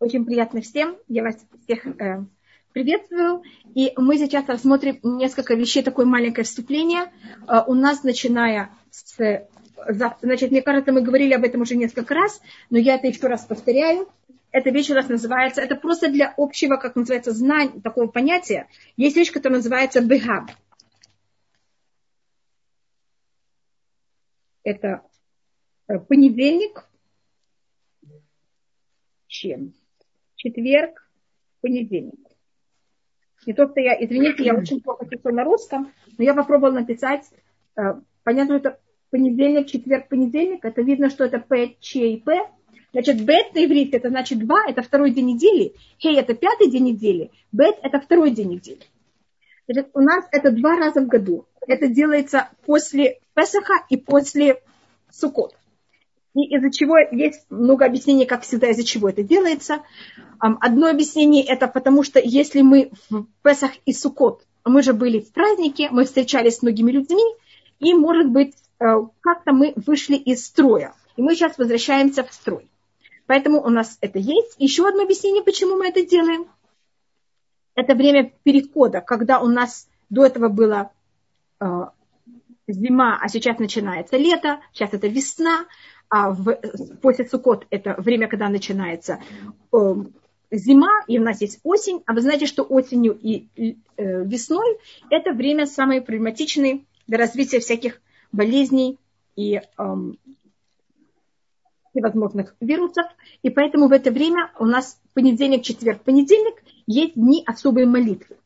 Очень приятно всем. Я вас всех э, приветствую. И мы сейчас рассмотрим несколько вещей, такое маленькое вступление. Э, у нас, начиная с... Значит, мне кажется, мы говорили об этом уже несколько раз, но я это еще раз повторяю. Эта вещь у нас называется, это просто для общего, как называется, знания, такого понятия. Есть вещь, которая называется бегаб. Это э, понедельник, чем? Четверг, понедельник. Не то, что я, извините, я очень плохо пишу на русском, но я попробовала написать, э, понятно, это понедельник, четверг, понедельник, это видно, что это П, Ч и П. Значит, бет на иврите это значит два, это второй день недели, хей это пятый день недели, бет это второй день недели. Значит, у нас это два раза в году. Это делается после Песаха и после Суккот. И из-за чего есть много объяснений, как всегда, из-за чего это делается. Одно объяснение это потому, что если мы в Песах и Сукот, мы же были в празднике, мы встречались с многими людьми, и, может быть, э, как-то мы вышли из строя. И мы сейчас возвращаемся в строй. Поэтому у нас это есть. Еще одно объяснение, почему мы это делаем. Это время перехода, когда у нас до этого было э, зима, а сейчас начинается лето, сейчас это весна, а в, после Сукот это время, когда начинается э, зима, и у нас есть осень, а вы знаете, что осенью и э, весной это время самое проблематичное для развития всяких болезней и э, всевозможных вирусов, и поэтому в это время у нас понедельник, четверг, понедельник есть дни особой молитвы.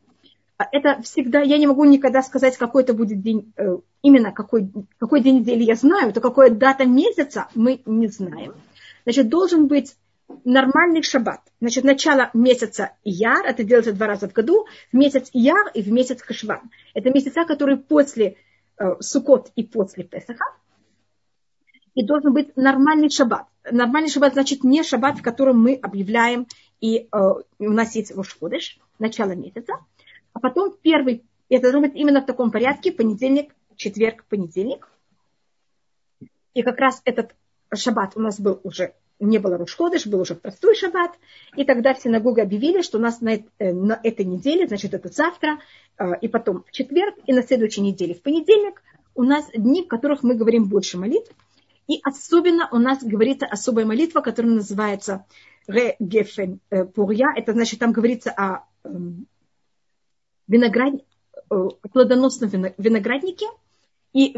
А это всегда, я не могу никогда сказать, какой это будет день, э, именно какой, какой день недели я знаю, то какая дата месяца мы не знаем. Значит, должен быть нормальный шаббат. Значит, начало месяца Яр, это делается два раза в году, в месяц Яр и в месяц Хашван. Это месяца, которые после э, Сукот и после Песаха. И должен быть нормальный шаббат. Нормальный шаббат значит не шаббат, в котором мы объявляем, и э, у нас есть Рошходыш, начало месяца. Потом первый, это должно быть именно в таком порядке, понедельник, четверг, понедельник. И как раз этот шаббат у нас был уже, не было Рушходыш, был уже простой шаббат. И тогда в синагоге объявили, что у нас на, э, на этой неделе, значит, это завтра, э, и потом в четверг, и на следующей неделе в понедельник у нас дни, в которых мы говорим больше молитв. И особенно у нас говорится особая молитва, которая называется Ре Гефен Пурья. Это значит, там говорится о виноград... плодоносном винограднике. И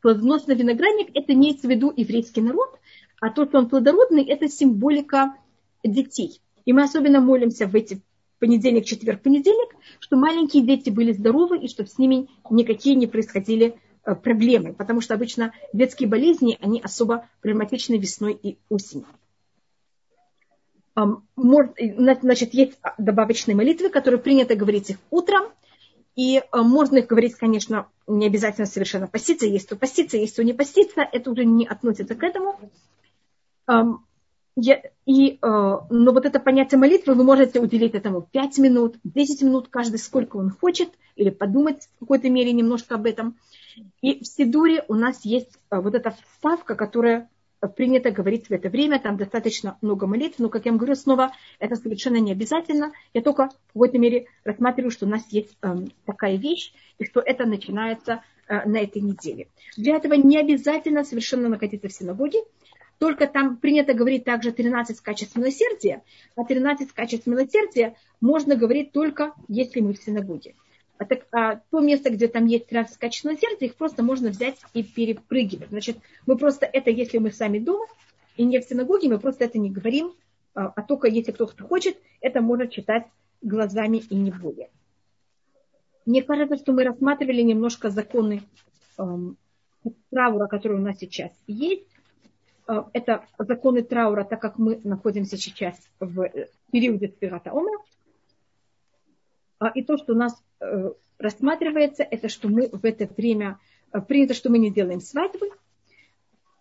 плодоносный виноградник это имеется в виду еврейский народ, а то, что он плодородный, это символика детей. И мы особенно молимся в эти понедельник, четверг, понедельник, что маленькие дети были здоровы и чтобы с ними никакие не происходили э, проблемы, потому что обычно детские болезни, они особо проблематичны весной и осенью. Значит, есть добавочные молитвы, которые принято говорить их утром, и э, можно их говорить, конечно, не обязательно совершенно поститься, есть то поститься, есть то не поститься, это уже не относится к этому. Я, и, э, но вот это понятие молитвы, вы можете уделить этому 5 минут, 10 минут, каждый сколько он хочет, или подумать в какой-то мере немножко об этом. И в Сидуре у нас есть вот эта вставка, которая принято говорить в это время, там достаточно много молитв, но, как я вам говорю, снова это совершенно не обязательно. Я только в какой-то мере рассматриваю, что у нас есть э, такая вещь, и что это начинается э, на этой неделе. Для этого не обязательно совершенно находиться в синагоге, только там принято говорить также 13 качеств милосердия, а 13 качеств милосердия можно говорить только если мы в синагоге. А, так, а то место, где там есть 13 качеств милосердия, их просто можно взять и перепрыгивать. Значит, мы просто это, если мы сами дома и не в синагоге, мы просто это не говорим, а, а только если кто-то хочет, это может читать глазами и не более. Мне кажется, что мы рассматривали немножко законы эм, траура, которые у нас сейчас есть. Э, это законы траура, так как мы находимся сейчас в периоде Спирата Омра. А, и то, что у нас э, рассматривается, это что мы в это время, э, принято, что мы не делаем свадьбы,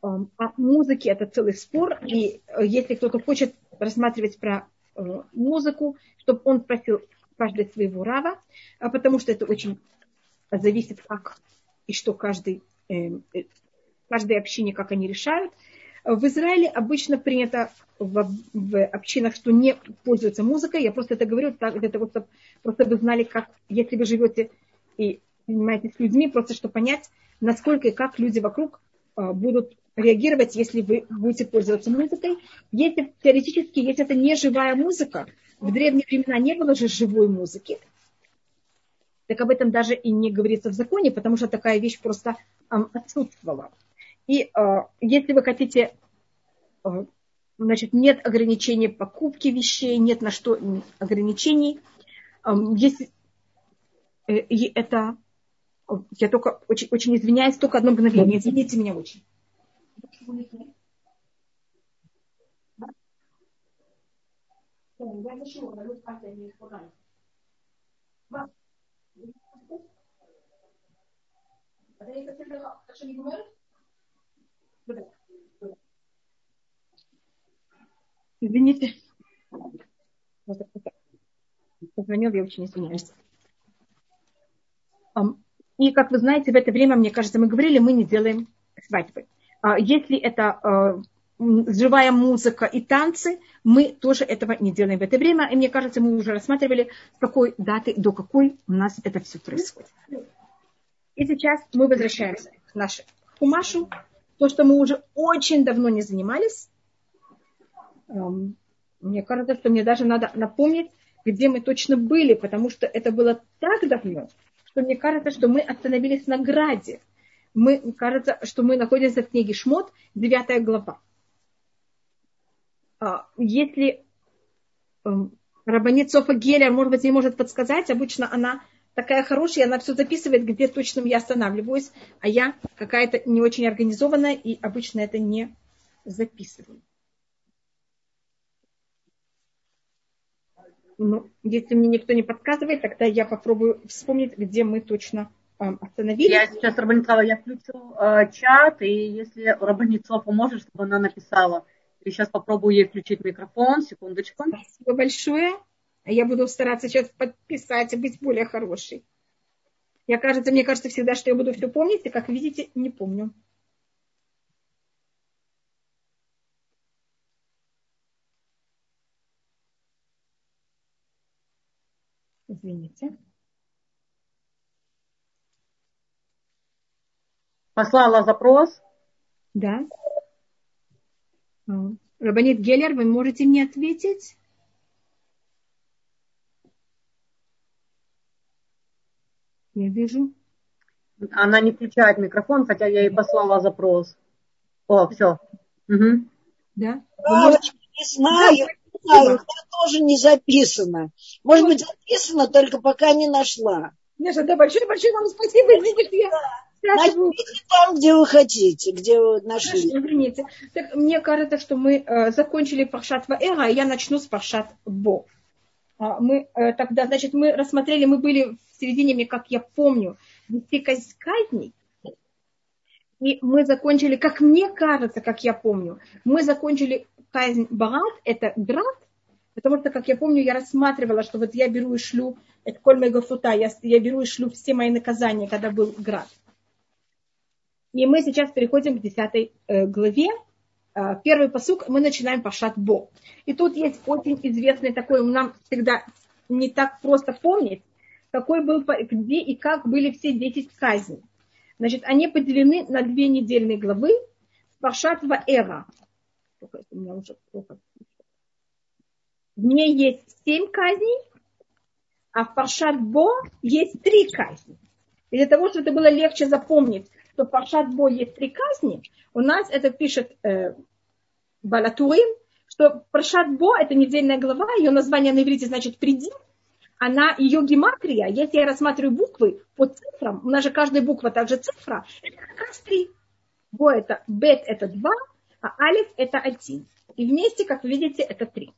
эм, а музыки это целый спор, и если кто-то хочет рассматривать про музыку, чтобы он спросил каждый своего рава, а потому что это очень зависит, как и что каждый, каждой общине, как они решают. В Израиле обычно принято в, в общинах, что не пользуются музыкой. Я просто это говорю так, для того, чтобы просто вы знали, как, если вы живете и занимаетесь людьми, просто чтобы понять, насколько и как люди вокруг а, будут реагировать, если вы будете пользоваться музыкой. Если теоретически, если это не живая музыка, в древние времена не было же живой музыки, так об этом даже и не говорится в законе, потому что такая вещь просто отсутствовала. И э, если вы хотите, э, значит, нет ограничений покупки вещей, нет на что ограничений. Э, э, и это, я только очень, очень извиняюсь, только одно мгновение, извините меня очень. Извините. Позвонил, я очень извиняюсь. И, как вы знаете, в это время, мне кажется, мы говорили, мы не делаем свадьбы. А если это живая музыка и танцы, мы тоже этого не делаем в это время. И мне кажется, мы уже рассматривали, с какой даты до какой у нас это все происходит. И сейчас мы возвращаемся к нашему хумашу, то, что мы уже очень давно не занимались. Эм, мне кажется, что мне даже надо напомнить, где мы точно были, потому что это было так давно, что мне кажется, что мы остановились на граде. Мы, кажется, что мы находимся в книге Шмот, 9 глава. А, если эм, Рабанит Софа Гелер, может быть, ей может подсказать, обычно она такая хорошая, она все записывает, где точно я останавливаюсь, а я какая-то не очень организованная и обычно это не записываю. Ну, если мне никто не подсказывает, тогда я попробую вспомнить, где мы точно э, остановились. Я сейчас, Рабанитова, я включу э, чат, и если Рабанитова поможет, чтобы она написала. И сейчас попробую ей включить микрофон, секундочку. Спасибо большое. Я буду стараться сейчас подписать и быть более хорошей. Я кажется, мне кажется всегда, что я буду все помнить, и, как видите, не помню. Извините. Послала запрос. Да. Рабанит Геллер, вы можете мне ответить? Я вижу. Она не включает микрофон, хотя я ей послала запрос. О, все. Угу. Да? А, не знаю, не знаю, это тоже не записано. Может быть, записано, только пока не нашла. Неша, да, большое-большое вам спасибо. Извините, я... Найдите там, где вы хотите, где вы нашли. Хорошо, извините. Так, мне кажется, что мы э, закончили Паршат Ваэра, а я начну с Паршат Бо. А, мы э, тогда, значит, мы рассмотрели, мы были в середине, как я помню, десяти казней, и мы закончили, как мне кажется, как я помню, мы закончили казнь Барат, это град, потому что, как я помню, я рассматривала, что вот я беру и шлю, это коль мегафута, я, я беру и шлю все мои наказания, когда был град. И мы сейчас переходим к десятой э, главе, первый посук мы начинаем пашат бо. И тут есть очень известный такой, нам всегда не так просто помнить, какой был, где и как были все 10 казней. Значит, они поделены на две недельные главы. Пашат Ваэра. В ней есть семь казней, а в Пашат Бо есть три казни. И для того, чтобы это было легче запомнить, что в Паршат Бо есть три казни, у нас это пишет э, Балатурим, что Паршат Бо, это недельная глава, ее название на иврите значит «приди», она, ее гематрия, если я рассматриваю буквы по цифрам, у нас же каждая буква также цифра, это как раз три. Бо это, бет это два, а алиф это один. И вместе, как видите, это три.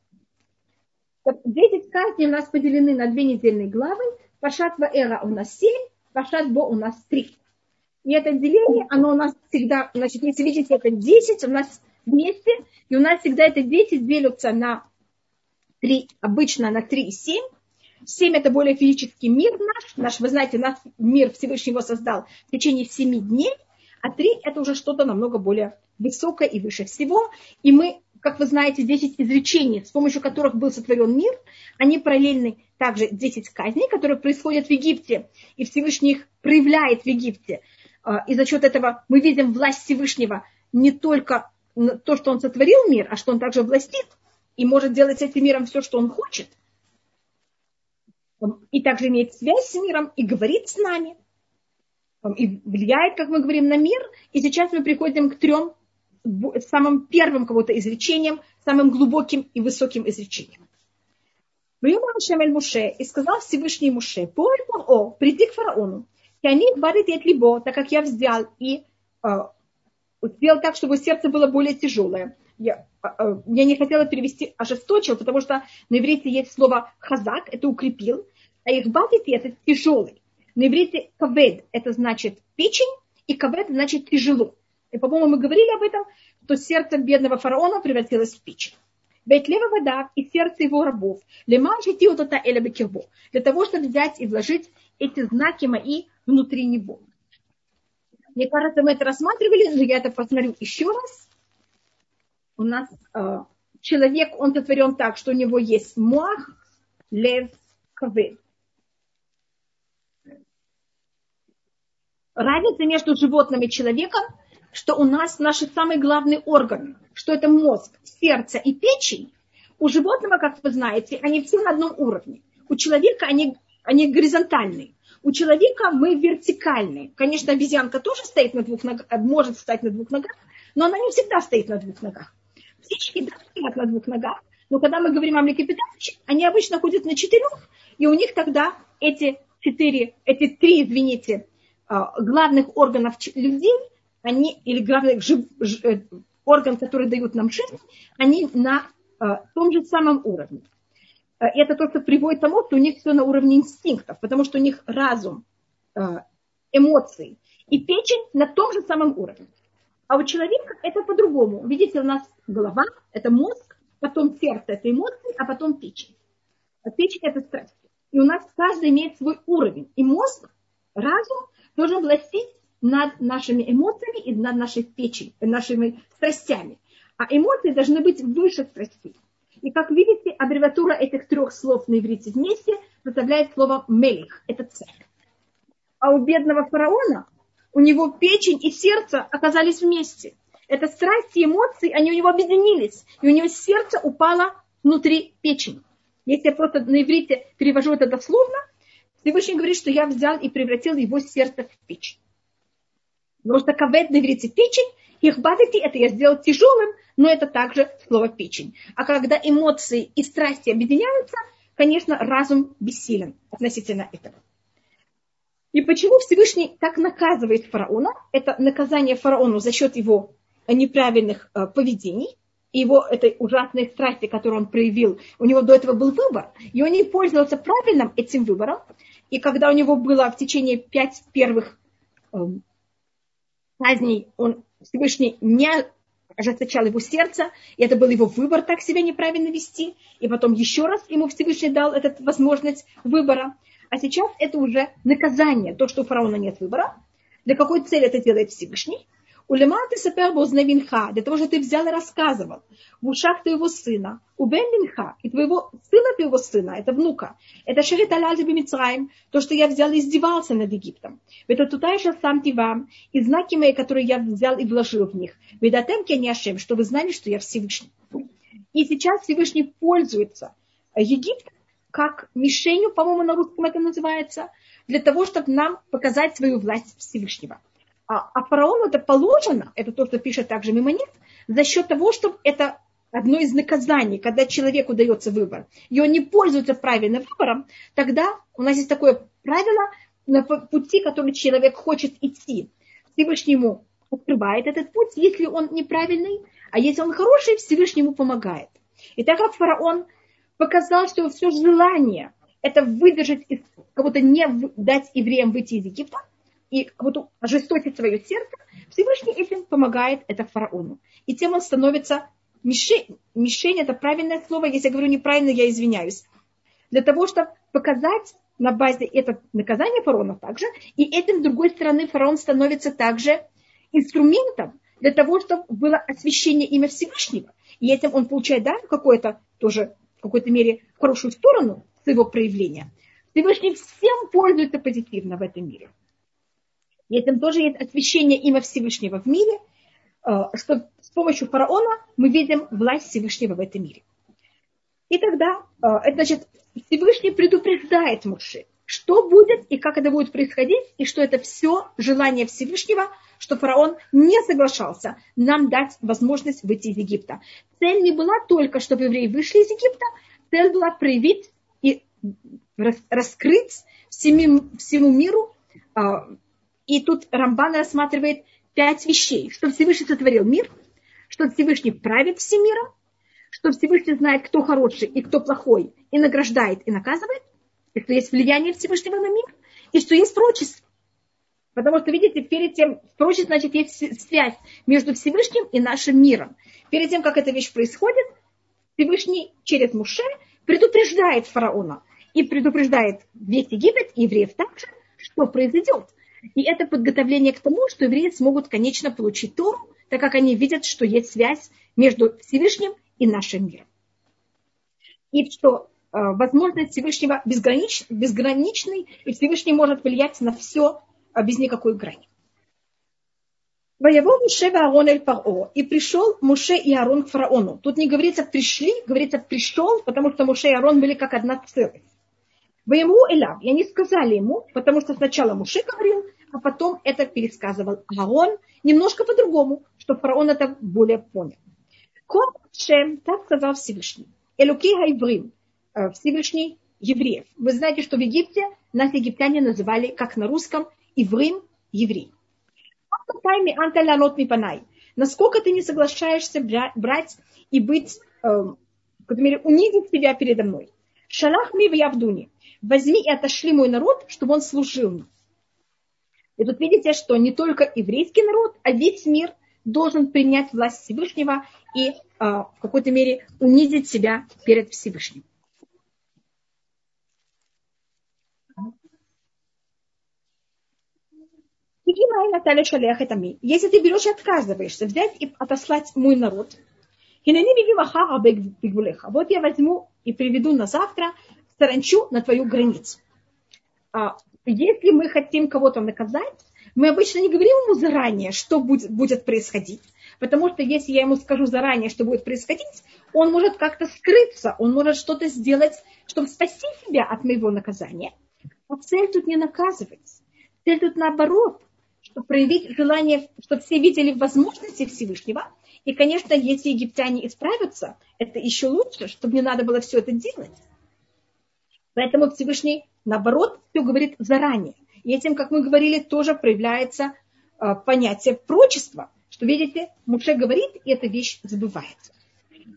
Десять казней у нас поделены на две недельные главы. Пашат Ваэра у нас семь, Пашат Бо у нас три. И это деление, оно у нас всегда, значит, если видите, это 10, у нас вместе, и у нас всегда это 10 делятся на 3, обычно на 3 и 7. 7 это более физический мир наш, наш, вы знаете, наш мир Всевышний его создал в течение 7 дней, а три – это уже что-то намного более высокое и выше всего. И мы, как вы знаете, 10 изречений, с помощью которых был сотворен мир, они параллельны также 10 казней, которые происходят в Египте, и Всевышний их проявляет в Египте. А, и за счет этого мы видим власть Всевышнего не только то, что он сотворил мир, а что он также властит и может делать с этим миром все, что он хочет. И также имеет связь с миром и говорит с нами. И влияет, как мы говорим, на мир. И сейчас мы приходим к трем самым первым кого-то изречением, самым глубоким и высоким изречением. Муше, и сказал Всевышний Муше, Поль О, приди к фараону, и они барит от либо, так как я взял и э, сделал так, чтобы сердце было более тяжелое. Я, э, я не хотела перевести ожесточил, потому что на иврите есть слово хазак, это укрепил, а их бадит это тяжелый. На иврите кавед это значит печень, и кавед значит тяжело. И, по-моему, мы говорили об этом, что сердце бедного фараона превратилось в печень. Бейтлева вода и сердце его рабов. Леман житиотата эля бекирбо. Для того, чтобы взять и вложить эти знаки мои внутри него. Мне кажется, мы это рассматривали, но я это посмотрю еще раз. У нас э, человек, он сотворен так, что у него есть муах, лев, кавы. Разница между животным и человеком, что у нас наши самые главные органы, что это мозг, сердце и печень. У животного, как вы знаете, они все на одном уровне. У человека они, они горизонтальные. У человека мы вертикальные. Конечно, обезьянка тоже стоит на двух ногах, может встать на двух ногах, но она не всегда стоит на двух ногах. Птички да, стоят на двух ногах, но когда мы говорим о млекопитающих, они обычно ходят на четырех, и у них тогда эти четыре, эти три, извините, а, главных органов людей, они, или главных жив, ж, э, орган, который дают нам жизнь, они на том же самом уровне. Э, это то, что приводит к тому, что у них все на уровне инстинктов, потому что у них разум, э, эмоции и печень на том же самом уровне. А у человека это по-другому. Видите, у нас голова, это мозг, потом сердце, это эмоции, а потом печень. А печень это страсть. И у нас каждый имеет свой уровень. И мозг, разум должен властить над нашими эмоциями и над нашей печенью, нашими страстями. А эмоции должны быть выше страстей. И как видите, аббревиатура этих трех слов на иврите вместе составляет слово мелих. Это царь. А у бедного фараона, у него печень и сердце оказались вместе. Это страсти эмоции, они у него объединились. И у него сердце упало внутри печени. Если я просто на иврите перевожу это дословно, Всевышний говорит, что я взял и превратил его сердце в печень. Потому что кавет на иврите печень, их бадити, это я сделал тяжелым, но это также слово печень. А когда эмоции и страсти объединяются, конечно, разум бессилен относительно этого. И почему Всевышний так наказывает фараона? Это наказание фараону за счет его неправильных э, поведений, его этой ужасной страсти, которую он проявил. У него до этого был выбор, и он не пользовался правильным этим выбором. И когда у него было в течение пять первых э, казней, он Всевышний не ожесточал его сердце, и это был его выбор так себя неправильно вести, и потом еще раз ему Всевышний дал эту возможность выбора. А сейчас это уже наказание, то, что у фараона нет выбора. Для какой цели это делает Всевышний? Улема ты сапер винха, для того, чтобы ты взял и рассказывал в ушах твоего сына, у бен винха, и твоего сына твоего сына, это внука, это шерит алязи бимицраем, то, что я взял и издевался над Египтом. Это тутайша сам вам, и знаки мои, которые я взял и вложил в них. Ведатем кеняшем, что вы знали, что я Всевышний. И сейчас Всевышний пользуется Египтом как мишенью, по-моему, на русском это называется, для того, чтобы нам показать свою власть Всевышнего. А, а фараону это положено, это то, что пишет также Мимонит, за счет того, что это одно из наказаний, когда человеку дается выбор, и он не пользуется правильным выбором, тогда у нас есть такое правило на пути, который человек хочет идти. Всевышний ему открывает этот путь, если он неправильный, а если он хороший, Всевышний ему помогает. И так как фараон показал, что все желание это выдержать, будто не дать евреям выйти из Египта, и вот ожесточить свое сердце, Всевышний этим помогает это фараону. И тем он становится мишень. Мишень это правильное слово, если я говорю неправильно, я извиняюсь. Для того, чтобы показать на базе это наказание фараона также, и этим, с другой стороны, фараон становится также инструментом для того, чтобы было освящение имя Всевышнего. И этим он получает, да, какое-то тоже, в какой-то мере, хорошую сторону своего проявления. Всевышний всем пользуется позитивно в этом мире. И этим тоже есть освящение имя Всевышнего в мире, э, что с помощью фараона мы видим власть Всевышнего в этом мире. И тогда, э, это значит, Всевышний предупреждает Муше, что будет и как это будет происходить, и что это все желание Всевышнего, что фараон не соглашался нам дать возможность выйти из Египта. Цель не была только, чтобы евреи вышли из Египта, цель была проявить и раскрыть всему, всему миру. И тут Рамбан рассматривает пять вещей. Что Всевышний сотворил мир, что Всевышний правит всем миром, что Всевышний знает, кто хороший и кто плохой, и награждает, и наказывает, и что есть влияние Всевышнего на мир, и что есть прочество. Потому что, видите, перед тем, прочество, значит, есть связь между Всевышним и нашим миром. Перед тем, как эта вещь происходит, Всевышний через Муше предупреждает фараона и предупреждает весь Египет и евреев также, что произойдет. И это подготовление к тому, что евреи смогут, конечно, получить Тору, так как они видят, что есть связь между Всевышним и нашим миром. И что э, возможность Всевышнего безгранич, безграничной, и Всевышний может влиять на все э, без никакой грани. Воево Муше Аарон эль Паро. И пришел Муше и Аарон к фараону. Тут не говорится пришли, говорится пришел, потому что Муше и Аарон были как одна целость. Воему Элав. И они сказали ему, потому что сначала Муше говорил, а потом это пересказывал Аарон немножко по-другому, чтобы фараон это более понял. Кот Шем, так сказал Всевышний. Элуки Хайврим, э, Всевышний евреев. Вы знаете, что в Египте нас египтяне называли, как на русском, Иврим, еврей. Насколько ты не соглашаешься брать и быть, э, мере, унизить себя передо мной. Шалах ми в Явдуне. Возьми и отошли мой народ, чтобы он служил мне. И тут видите, что не только еврейский народ, а весь мир должен принять власть Всевышнего и а, в какой-то мере унизить себя перед Всевышним. Если ты берешь и отказываешься взять и отослать мой народ, вот я возьму и приведу на завтра саранчу на твою границу. А если мы хотим кого-то наказать, мы обычно не говорим ему заранее, что будет, будет происходить. Потому что если я ему скажу заранее, что будет происходить, он может как-то скрыться, он может что-то сделать, чтобы спасти себя от моего наказания. Но цель тут не наказывать. Цель тут наоборот, проявить желание, чтобы все видели возможности Всевышнего. И, конечно, если египтяне исправятся, это еще лучше, чтобы не надо было все это делать. Поэтому Всевышний, наоборот, все говорит заранее. И этим, как мы говорили, тоже проявляется э, понятие прочества, что, видите, Муше говорит, и эта вещь забывается.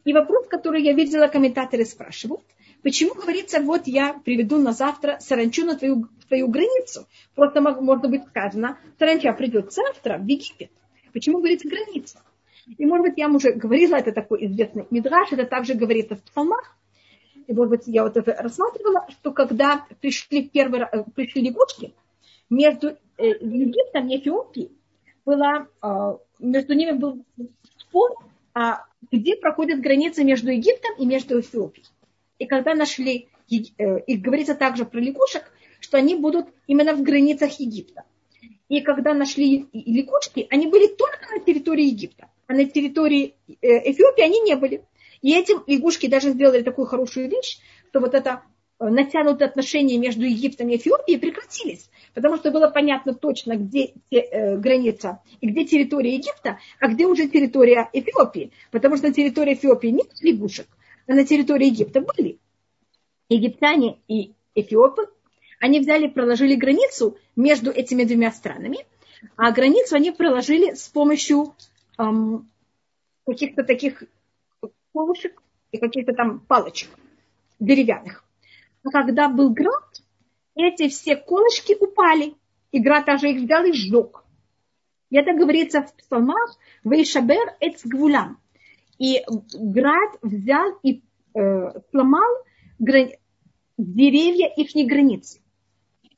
И вопрос, который я видела, комментаторы спрашивают, почему говорится, вот я приведу на завтра саранчу на твою, твою границу. Просто можно быть сказано, саранча придет завтра в Египет. Почему говорится граница? И, может быть, я уже говорила, это такой известный мидраж, это также говорится в псалмах. И, может быть, я вот это рассматривала, что когда пришли первые, э, пришли лягушки, между э, Египтом и Эфиопией была, э, между ними был спор, а где проходит граница между Египтом и между Эфиопией. И когда нашли, и говорится также про лягушек, что они будут именно в границах Египта. И когда нашли лягушки, они были только на территории Египта, а на территории Эфиопии они не были. И этим лягушки даже сделали такую хорошую вещь, что вот это э, натянутые отношения между Египтом и Эфиопией прекратились, потому что было понятно точно, где э, граница и где территория Египта, а где уже территория Эфиопии, потому что на территории Эфиопии нет лягушек, на территории Египта были. Египтяне и Эфиопы, они взяли, проложили границу между этими двумя странами, а границу они проложили с помощью эм, каких-то таких колышек и каких-то там палочек деревянных. Но когда был град, эти все колышки упали, и град даже их взял и сжег. И это говорится в псалмах «Вейшабер эцгвулам». И град взял и э, сломал грани... деревья их границы.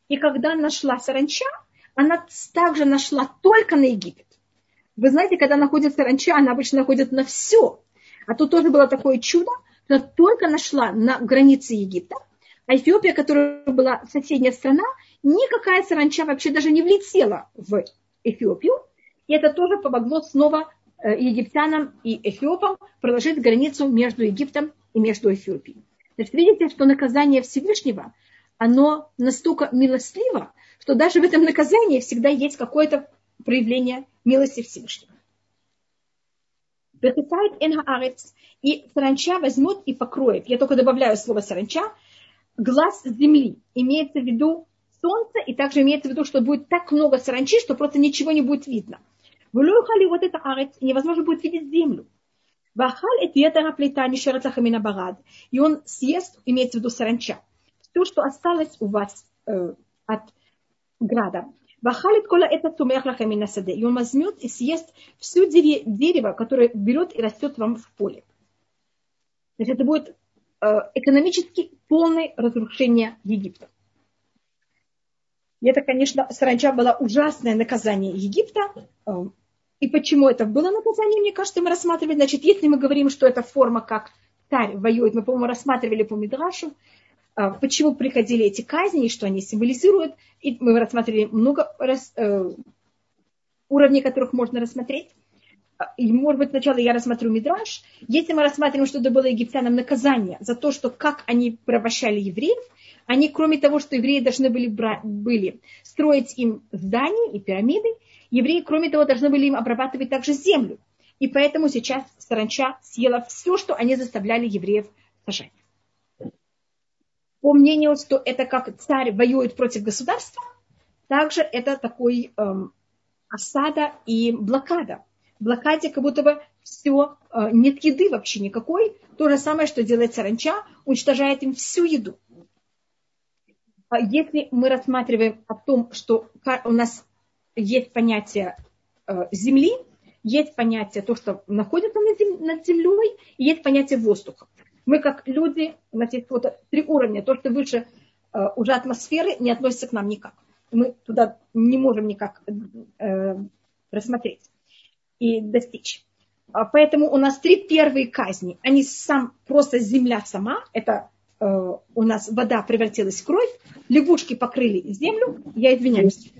И когда нашла саранча, она также нашла только на Египет. Вы знаете, когда находится саранча, она обычно находит на все. А тут тоже было такое чудо, она только нашла на границе Египта, а Эфиопия, которая была соседняя страна, никакая саранча вообще даже не влетела в Эфиопию. И это тоже помогло снова египтянам и эфиопам проложить границу между Египтом и между Эфиопией. Значит, видите, что наказание Всевышнего, оно настолько милостливо, что даже в этом наказании всегда есть какое-то проявление милости Всевышнего. И саранча возьмет и покроет. Я только добавляю слово саранча. Глаз земли. Имеется в виду солнце, и также имеется в виду, что будет так много саранчи, что просто ничего не будет видно. Влюхали вот это арец, невозможно будет видеть землю. Вахаль это ветера плита нишератлахамина барад. И он съест, имеется в виду саранча, все, что осталось у вас э, от града. Вахалит кола это тумех лахамина саде. И он возьмет и съест все дерево, которое берет и растет вам в поле. Значит, это будет экономически полное разрушение Египта. И это, конечно, саранча было ужасное наказание Египта. И почему это было наказание, мне кажется, мы рассматривали. Значит, если мы говорим, что это форма, как царь воюет, мы, по-моему, рассматривали по Мидрашу, а, почему приходили эти казни, что они символизируют. И мы рассмотрели много раз, э, уровней, которых можно рассмотреть. А, и, может быть, сначала я рассмотрю Мидраш. Если мы рассматриваем, что это было египтянам наказание за то, что как они порабощали евреев, они, кроме того, что евреи должны были, были строить им здания и пирамиды, евреи, кроме того, должны были им обрабатывать также землю. И поэтому сейчас саранча съела все, что они заставляли евреев сажать по мнению, что это как царь воюет против государства, также это такой эм, осада и блокада. В блокаде как будто бы все, э, нет еды вообще никакой. То же самое, что делает саранча, уничтожает им всю еду. А если мы рассматриваем о том, что у нас есть понятие э, земли, есть понятие то, что находится над землей, и есть понятие воздуха. Мы как люди, у нас есть вот три уровня. То, что выше э, уже атмосферы, не относится к нам никак. Мы туда не можем никак э, рассмотреть и достичь. А поэтому у нас три первые казни. Они сам, просто земля сама, это у нас вода превратилась в кровь, лягушки покрыли землю, я извиняюсь.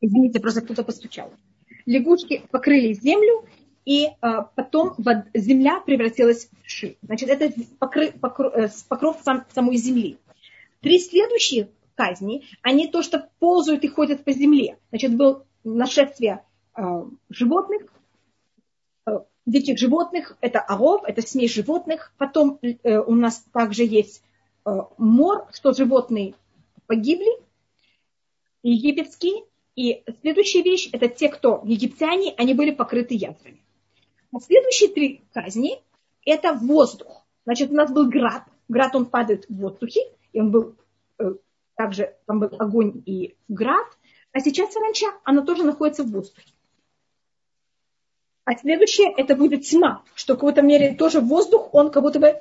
Извините, просто кто-то постучал. Лягушки покрыли землю, и а, потом вот, земля превратилась в ши. Значит, это покры, покров, э, покров сам, самой земли. Три следующие казни, они то, что ползают и ходят по земле. Значит, было нашествие а, животных, а, диких животных, это оров, это смесь животных. Потом э, у нас также есть э, мор, что животные погибли, египетские, и следующая вещь, это те, кто египтяне, они были покрыты язвами. А следующие три казни – это воздух. Значит, у нас был град. Град, он падает в воздухе, и он был э, также, там был огонь и град. А сейчас саранча, она тоже находится в воздухе. А следующее, это будет тьма, что в какой-то мере тоже воздух, он как будто бы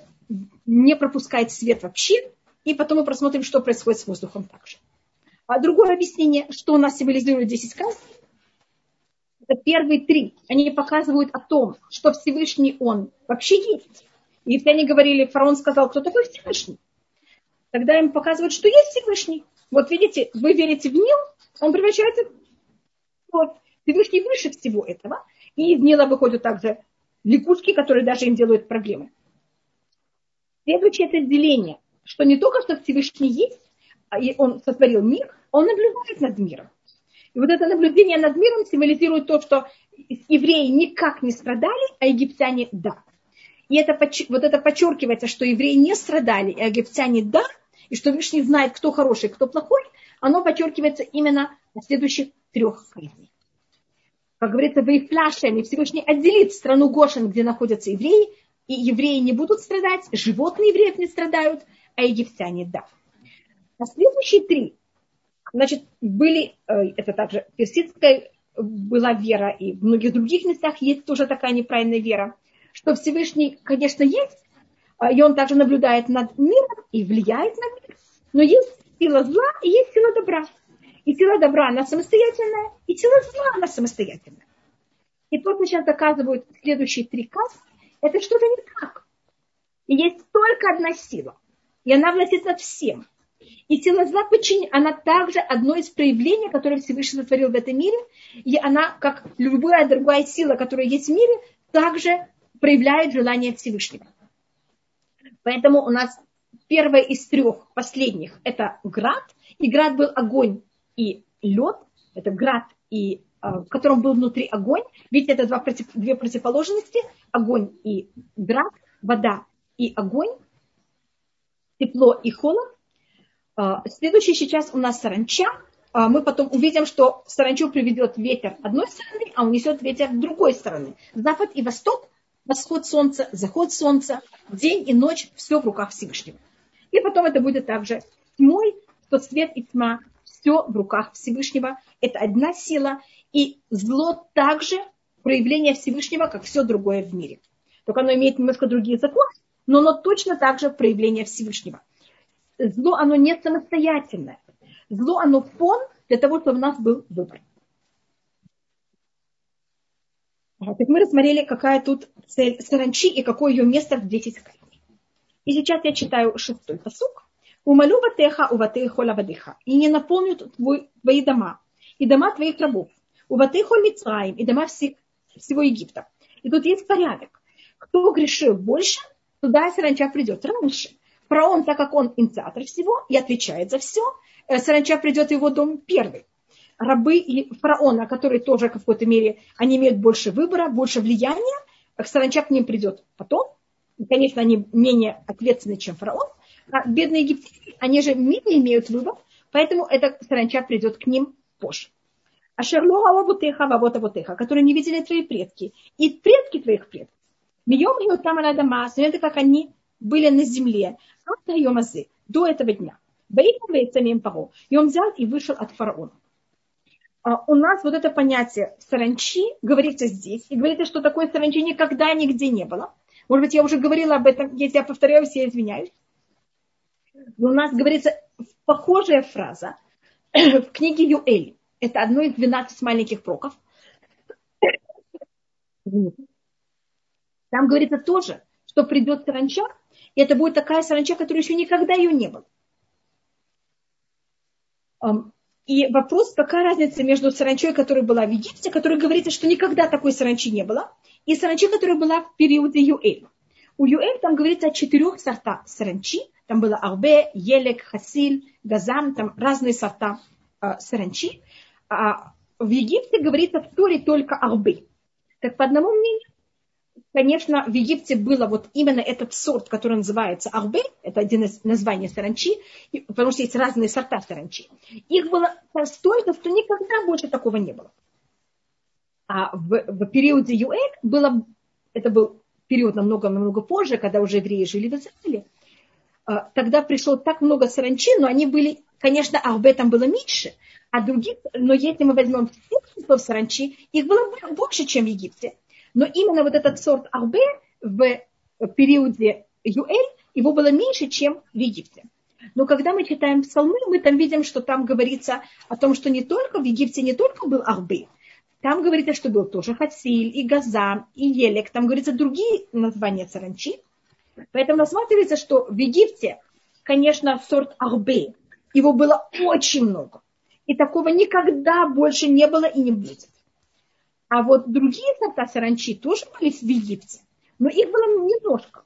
не пропускает свет вообще. И потом мы просмотрим, что происходит с воздухом также. А другое объяснение, что нас символизирует 10 сказок, это первые три. Они показывают о том, что Всевышний Он вообще есть. И если они говорили, фараон сказал, кто такой Всевышний, тогда им показывают, что есть Всевышний. Вот видите, вы верите в Нил, он превращается в Всевышний выше всего этого. И из Нила выходят также лягушки, которые даже им делают проблемы. Следующее это деление, что не только что Всевышний есть, а он сотворил мир, он наблюдает над миром. И вот это наблюдение над миром символизирует то, что евреи никак не страдали, а египтяне – да. И это, вот это подчеркивается, что евреи не страдали, а египтяне – да, и что Вишний знает, кто хороший, кто плохой, оно подчеркивается именно на следующих трех казнях. Как говорится, в Ифляшем, и Всевышний отделит страну Гошин, где находятся евреи, и евреи не будут страдать, животные евреев не страдают, а египтяне да. А следующие три, значит, были, э, это также персидская была вера, и в многих других местах есть тоже такая неправильная вера, что Всевышний, конечно, есть, а, и он также наблюдает над миром и влияет на мир, но есть сила зла и есть сила добра. И сила добра, она самостоятельная, и сила зла, она самостоятельная. И тут сейчас доказывают следующие три кассы, это что-то не так. И есть только одна сила. И она властит над всем. И сила зла подчин... она также одно из проявлений, которое Всевышний сотворил в этом мире. И она, как любая другая сила, которая есть в мире, также проявляет желание Всевышнего. Поэтому у нас первое из трех последних – это град. И град был огонь и лед. Это град, и, а, в котором был внутри огонь. Видите, это два, две противоположности. Огонь и град, вода и огонь, тепло и холод. А, следующий сейчас у нас саранча. А, мы потом увидим, что саранчу приведет ветер одной стороны, а унесет ветер другой стороны. Запад и восток восход солнца, заход солнца, день и ночь, все в руках Всевышнего. И потом это будет также тьмой, что свет и тьма, все в руках Всевышнего. Это одна сила. И зло также проявление Всевышнего, как все другое в мире. Только оно имеет немножко другие законы, но оно точно также проявление Всевышнего. Зло, оно не самостоятельное. Зло, оно фон для того, чтобы у нас был выбор. Так мы рассмотрели, какая тут цель саранчи и какое ее место в 10 корней. И сейчас я читаю шестой посук. Умалю ватеха у ватеху лавадыха. И не наполнят твой, твои дома. И дома твоих рабов. У Мицраим. И дома всех, всего Египта. И тут есть порядок. Кто грешил больше, туда саранча придет раньше. Фараон, так как он инициатор всего и отвечает за все, э, саранча придет в его дом первый рабы и фараона, которые тоже в какой-то мере, они имеют больше выбора, больше влияния, саранча к ним придет потом. И, конечно, они менее ответственны, чем фараон. А бедные египтяне, они же менее имеют выбор, поэтому эта саранча придет к ним позже. А Шерлоха Абутеха Вабота которые не видели твои предки, и предки твоих предков. Мием и там Адама, это как они были на земле, до этого дня. И он взял и вышел от фараона. А, у нас вот это понятие саранчи говорится здесь. И говорится, что такое саранчи никогда нигде не было. Может быть, я уже говорила об этом. Если я повторяюсь, я извиняюсь. У нас говорится похожая фраза в книге Юэль. Это одно из 12 маленьких проков. Там говорится тоже, что придет саранча, и это будет такая саранча, которая еще никогда ее не было. И вопрос, какая разница между саранчой, которая была в Египте, которая говорится, что никогда такой саранчи не было, и саранчи, которая была в периоде Юэль. У Юэль там говорится о четырех сортах саранчи. Там было Арбе, Елек, Хасиль, Газам, там разные сорта э, саранчи. А в Египте говорится в Торе только Арбе. Так по одному мнению, конечно, в Египте было вот именно этот сорт, который называется арбе, это один из названий саранчи, потому что есть разные сорта саранчи. Их было столько, что никогда больше такого не было. А в, в периоде Юэль было, это был период намного-намного позже, когда уже евреи жили в Израиле, а, тогда пришло так много саранчи, но они были, конечно, арбе там было меньше, а других, но если мы возьмем всех саранчи, их было больше, чем в Египте. Но именно вот этот сорт арбе в периоде Юэль, его было меньше, чем в Египте. Но когда мы читаем псалмы, мы там видим, что там говорится о том, что не только в Египте не только был арбе, там говорится, что был тоже Хасиль, и Газам, и Елек. Там говорится другие названия саранчи. Поэтому рассматривается, что в Египте, конечно, сорт арбе, его было очень много. И такого никогда больше не было и не будет. А вот другие сорта саранчи тоже были в Египте, но их было немножко.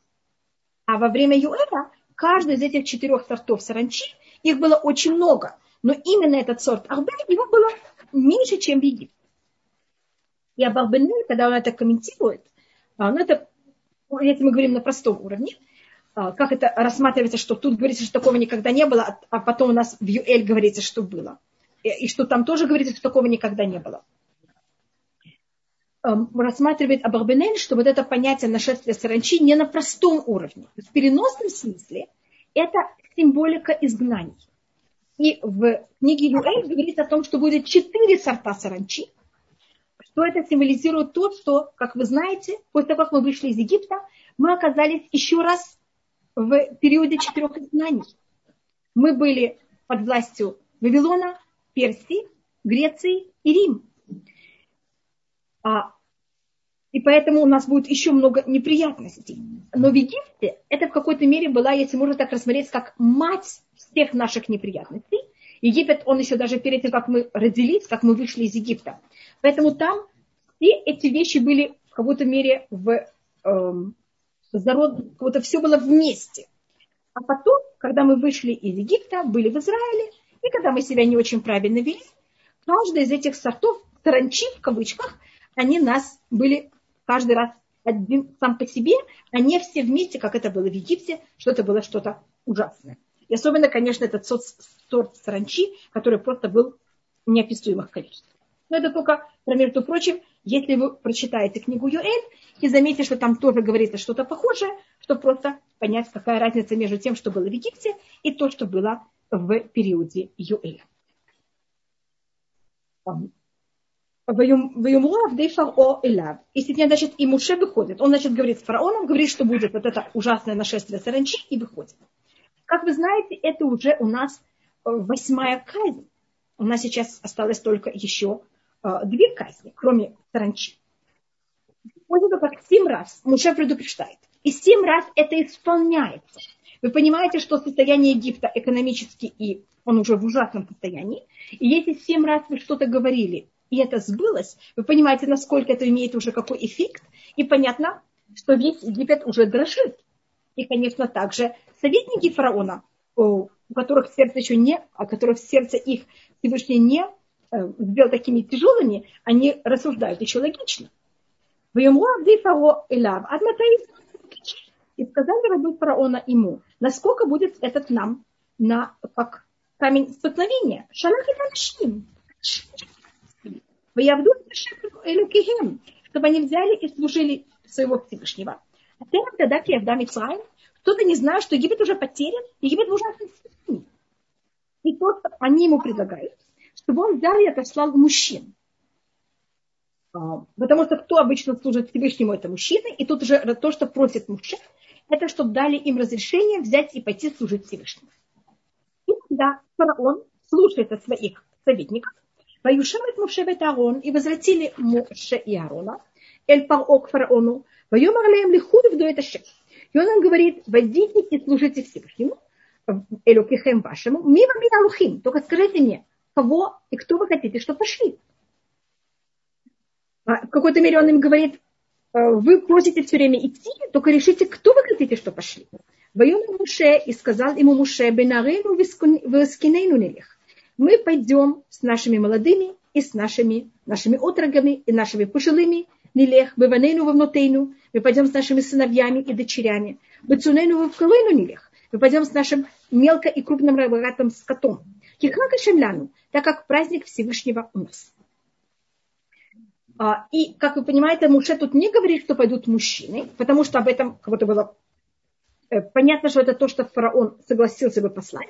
А во время Юэра каждый из этих четырех сортов саранчи, их было очень много. Но именно этот сорт арбе, его было меньше, чем в Египте. И Абарбенель, когда он это комментирует, а, он это, если мы говорим на простом уровне, а, как это рассматривается, что тут говорится, что такого никогда не было, а потом у нас в Юэль говорится, что было. И что там тоже говорится, что такого никогда не было. Эм, рассматривает Абарбенель, что вот это понятие нашествия саранчи не на простом уровне. В переносном смысле это символика изгнаний. И в книге Юэль говорится о том, что будет четыре сорта саранчи, что это символизирует то, что, как вы знаете, после того, как мы вышли из Египта, мы оказались еще раз в периоде четырех изгнаний. Мы были под властью Вавилона, Персии, Греции и Рим. А, и поэтому у нас будет еще много неприятностей. Но в Египте это в какой-то мере была, если можно так рассмотреть, как мать всех наших неприятностей. Египет, он еще даже перед тем, как мы родились, как мы вышли из Египта. Поэтому там все эти вещи были в какой-то мере в эм, зарод, как все было вместе. А потом, когда мы вышли из Египта, были в Израиле, и когда мы себя не очень правильно вели, каждый из этих сортов, таранчи в кавычках, они нас были каждый раз один сам по себе, а не все вместе, как это было в Египте, что это было что-то ужасное. И особенно, конечно, этот сорт, саранчи, который просто был в неописуемых количествах. Но это только, между прочим, если вы прочитаете книгу Юэль и заметите, что там тоже говорится что-то похожее, чтобы просто понять, какая разница между тем, что было в Египте, и то, что было в периоде Юэля. И сегодня, значит, и Муше выходит. Он, значит, говорит с фараоном, говорит, что будет вот это ужасное нашествие саранчи, и выходит. Как вы знаете, это уже у нас э, восьмая казнь. У нас сейчас осталось только еще э, две казни, кроме саранчи. После как семь раз Муше предупреждает, и семь раз это исполняется. Вы понимаете, что состояние Египта экономически, и он уже в ужасном состоянии. И если семь раз вы что-то говорили, и это сбылось, вы понимаете, насколько это имеет уже какой эффект. И понятно, что весь Египет уже дрожит. И, конечно, также советники фараона, у которых сердце еще не, а которых сердце их Всевышний не э, сделал такими тяжелыми, они рассуждают еще логично. И сказали рабы фараона ему, насколько будет этот нам на, как камень столкновения. Шалах и чтобы они взяли и служили своего Всевышнего. А ты тогда Киевда Мицраим, кто-то не знает, что Египет уже потерян, Египет в ужасном состоянии. И то, что они ему предлагают, чтобы он взял и отослал мужчин. А, потому что кто обычно служит Всевышнему, это мужчины. И тут уже то, что просит мужчин, это чтобы дали им разрешение взять и пойти служить Всевышнему. И тогда фараон слушается своих советников Ваюшемет Моше бет Аарон, и возвратили Моше и Аарона, Эль Паро к фараону, Вайомар леем лихуд в дуэт И он им говорит, войдите и служите Всевышнему, Элюкихем вашему, мимо алухим, только скажите мне, кого и кто вы хотите, что пошли. В какой-то мере он им говорит, вы просите все время идти, только решите, кто вы хотите, что пошли. Воюм Муше и сказал ему Муше, Бенарейну вискинейну нелех мы пойдем с нашими молодыми и с нашими, нашими отрогами и нашими пожилыми, нелех, быванейну вовнутейну, мы пойдем с нашими сыновьями и дочерями, быцунейну вовкалейну нелех, мы пойдем с нашим мелко и крупным рогатым скотом, кихака шемляну, так как праздник Всевышнего у нас. А, и, как вы понимаете, Муше тут не говорит, что пойдут мужчины, потому что об этом кого-то было э, понятно, что это то, что фараон согласился бы послать.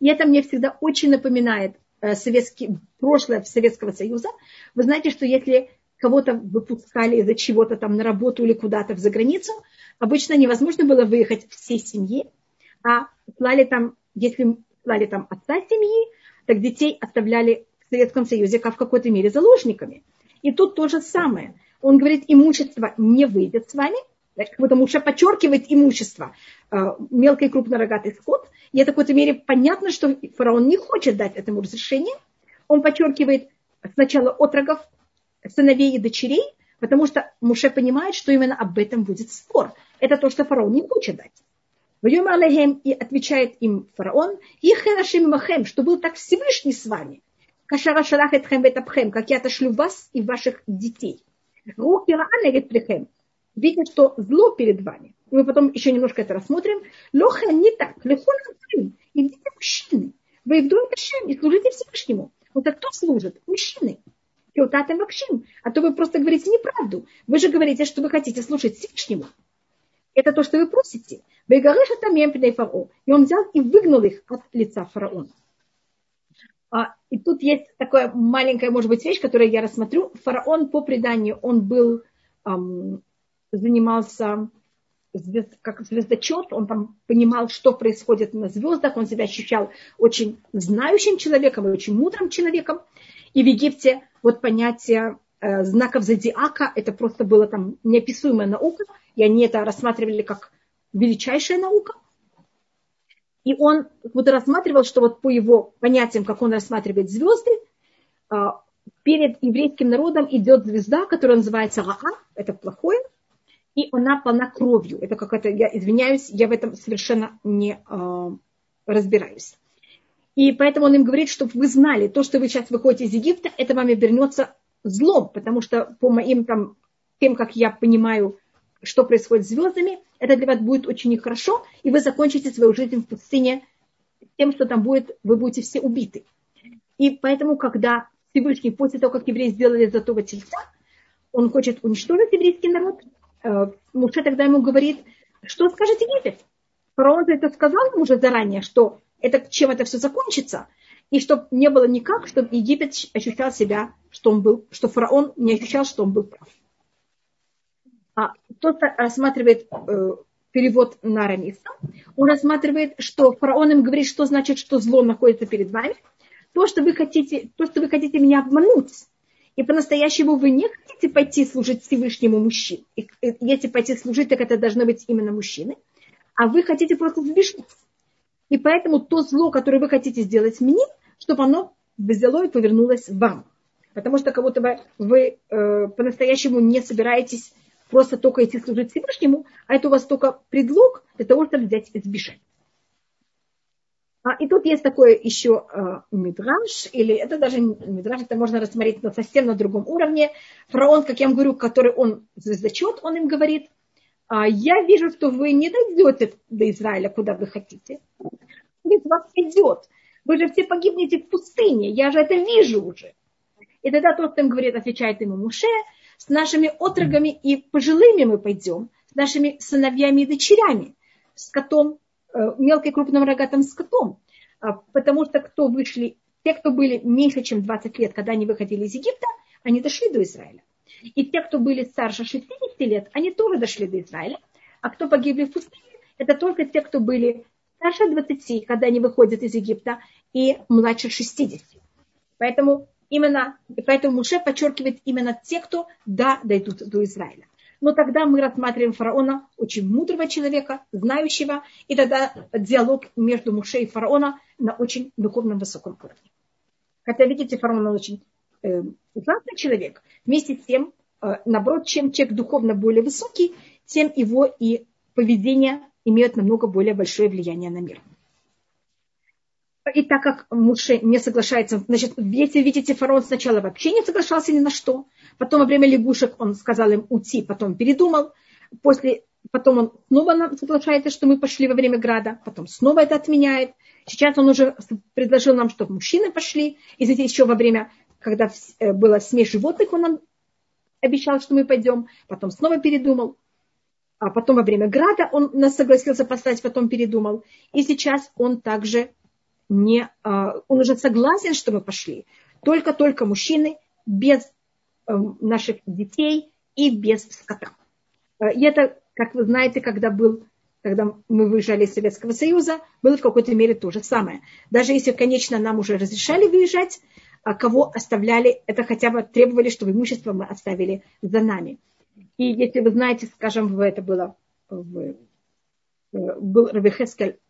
И это мне всегда очень напоминает э, советский, прошлое Советского Союза. Вы знаете, что если кого-то выпускали из-за чего-то там на работу или куда-то в заграницу, обычно невозможно было выехать всей семьи, а слали там, если слали там отца семьи, так детей оставляли в Советском Союзе как в какой-то мере заложниками. И тут то же самое. Он говорит, имущество не выйдет с вами, как будто Муше подчеркивает имущество, э, мелкий и скот. И это в какой-то мере понятно, что фараон не хочет дать этому разрешение. Он подчеркивает сначала отрогов, сыновей и дочерей, потому что Муше понимает, что именно об этом будет спор. Это то, что фараон не хочет дать. И отвечает им фараон, и херашим махем, что был так Всевышний с вами. Кашара шалах этхем ветапхем, как я отошлю вас и ваших детей. Рух говорит плехем, видят, что зло перед вами. Мы потом еще немножко это рассмотрим. Лоха не так. Лехон идите мужчины. Вы в доме и служите Всевышнему. Вот а кто служит? Мужчины. Килтатем Макшим, а то вы просто говорите неправду. Вы же говорите, что вы хотите слушать Всевышнему. Это то, что вы просите. И он взял и выгнал их от лица фараона. А, и тут есть такая маленькая, может быть, вещь, которую я рассмотрю. Фараон по преданию, он был, занимался звезд, как звездочет, он там понимал, что происходит на звездах, он себя ощущал очень знающим человеком и очень мудрым человеком. И в Египте вот понятие э, знаков зодиака, это просто было там неописуемая наука, и они это рассматривали как величайшая наука. И он вот рассматривал, что вот по его понятиям, как он рассматривает звезды, э, перед еврейским народом идет звезда, которая называется Raa, это плохое, и она полна кровью. Это какая-то, я извиняюсь, я в этом совершенно не э, разбираюсь. И поэтому он им говорит, чтобы вы знали, то, что вы сейчас выходите из Египта, это вам вернется злом, потому что по моим там, тем, как я понимаю, что происходит с звездами, это для вас будет очень нехорошо, и вы закончите свою жизнь в пустыне тем, что там будет, вы будете все убиты. И поэтому, когда Всевышний, после того, как евреи сделали золотого тельца, он хочет уничтожить еврейский народ, Муше тогда ему говорит, что скажет Египет? Фараон это сказал ему уже заранее, что это, чем это все закончится. И чтобы не было никак, чтобы Египет ощущал себя, что он был, что фараон не ощущал, что он был прав. А тот рассматривает э, перевод на арамейском, он рассматривает, что фараон им говорит, что значит, что зло находится перед вами. То, что вы хотите, то, что вы хотите меня обмануть, и по-настоящему вы не хотите пойти служить Всевышнему мужчине. И, если пойти служить, так это должны быть именно мужчины. А вы хотите просто сбежать. И поэтому то зло, которое вы хотите сделать мне, чтобы оно взяло и повернулось вам. Потому что как будто бы вы э, по-настоящему не собираетесь просто только идти служить Всевышнему, а это у вас только предлог для того, чтобы взять и сбежать. А, и тут есть такое еще э, мидраж, или это даже мидраж, это можно рассмотреть на совсем на другом уровне. Фараон, как я вам говорю, который он звездочет, он им говорит, а я вижу, что вы не дойдете до Израиля, куда вы хотите. Говорит, вас идет. Вы же все погибнете в пустыне. Я же это вижу уже. И тогда тот, кто им говорит, отвечает ему Муше, с нашими отрогами и пожилыми мы пойдем, с нашими сыновьями и дочерями, с котом, э, мелким крупным рогатым скотом. А, потому что кто вышли, те, кто были меньше, чем 20 лет, когда они выходили из Египта, они дошли до Израиля. И те, кто были старше 60 лет, они тоже дошли до Израиля. А кто погибли в пустыне, это только те, кто были старше 20, когда они выходят из Египта, и младше 60. Поэтому именно, поэтому Муше подчеркивает именно те, кто да, дойдут до Израиля. Но тогда мы рассматриваем фараона очень мудрого человека, знающего, и тогда диалог между Муше и фараона на очень духовном высоком уровне. Хотя, видите, фараон очень э, ужасный человек, вместе с тем, э, наоборот, чем человек духовно более высокий, тем его и поведение имеет намного более большое влияние на мир. И так как Муше не соглашается, значит, если видите, фараон сначала вообще не соглашался ни на что, потом во время лягушек он сказал им уйти, потом передумал, после, потом он снова соглашается, что мы пошли во время града, потом снова это отменяет. Сейчас он уже предложил нам, чтобы мужчины пошли, и здесь еще во время когда э, была смесь животных, он нам обещал, что мы пойдем, потом снова передумал. А потом во время града он нас согласился послать, потом передумал. И сейчас он также не, а, он уже согласен, что мы пошли. Только-только мужчины, без э, наших детей и без скота. Э, и это, как вы знаете, когда был когда мы выезжали из Советского Союза, было в какой-то мере то же самое. Даже если, конечно, нам уже разрешали выезжать, а кого оставляли, это хотя бы требовали, чтобы имущество мы оставили за нами. И если вы знаете, скажем, это было в, э, был Равихескель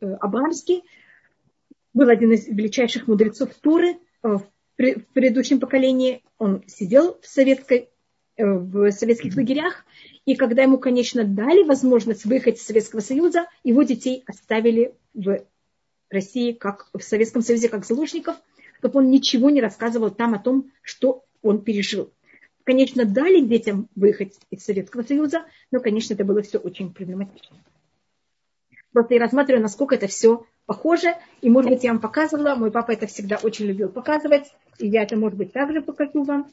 э, Абрамский, был один из величайших мудрецов Туры э, в предыдущем поколении. Он сидел в, советской, в советских лагерях, и когда ему, конечно, дали возможность выехать из Советского Союза, его детей оставили в России, как в Советском Союзе, как заложников – чтобы он ничего не рассказывал там о том, что он пережил. Конечно, дали детям выехать из Советского Союза, но, конечно, это было все очень проблематично. Просто я рассматриваю, насколько это все похоже. И, может быть, я вам показывала. Мой папа это всегда очень любил показывать. И я это, может быть, также покажу вам.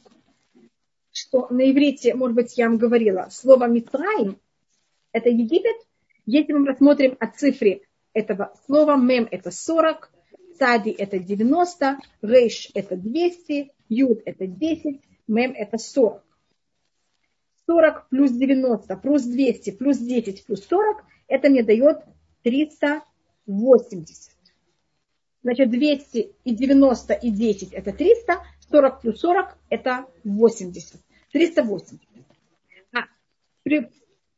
Что на иврите, может быть, я вам говорила, слово «митраим» – это Египет. Если мы рассмотрим о цифре этого слова, «мем» – это 40, «цади» – это 90, «рейш» – это 200, «юд» – это 10, «мем» – это 40. 40 плюс 90 плюс 200 плюс 10 плюс 40, это мне дает 380. Значит, 200 и 90 и 10 это 300, 40 плюс 40 это 80. 380. А, при,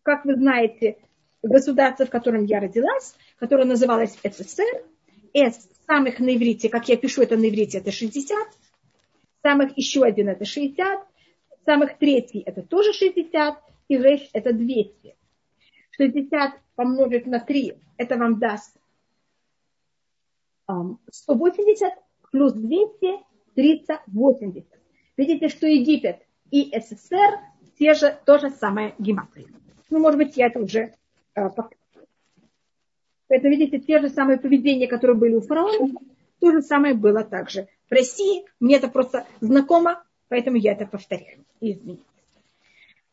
как вы знаете, государство, в котором я родилась, которое называлось СССР, С самых на иврите, как я пишу это на иврите, это 60, самых еще один это 60, самых третий это тоже 60, и рейш это 200. 60 помножить на 3, это вам даст 180 плюс 200, 380. Видите, что Египет и СССР те же, то же самое гематрия. Ну, может быть, я это уже э, Поэтому, видите, те же самые поведения, которые были у фараона, то же самое было также в России. Мне это просто знакомо, Поэтому я это повторяю. Извините.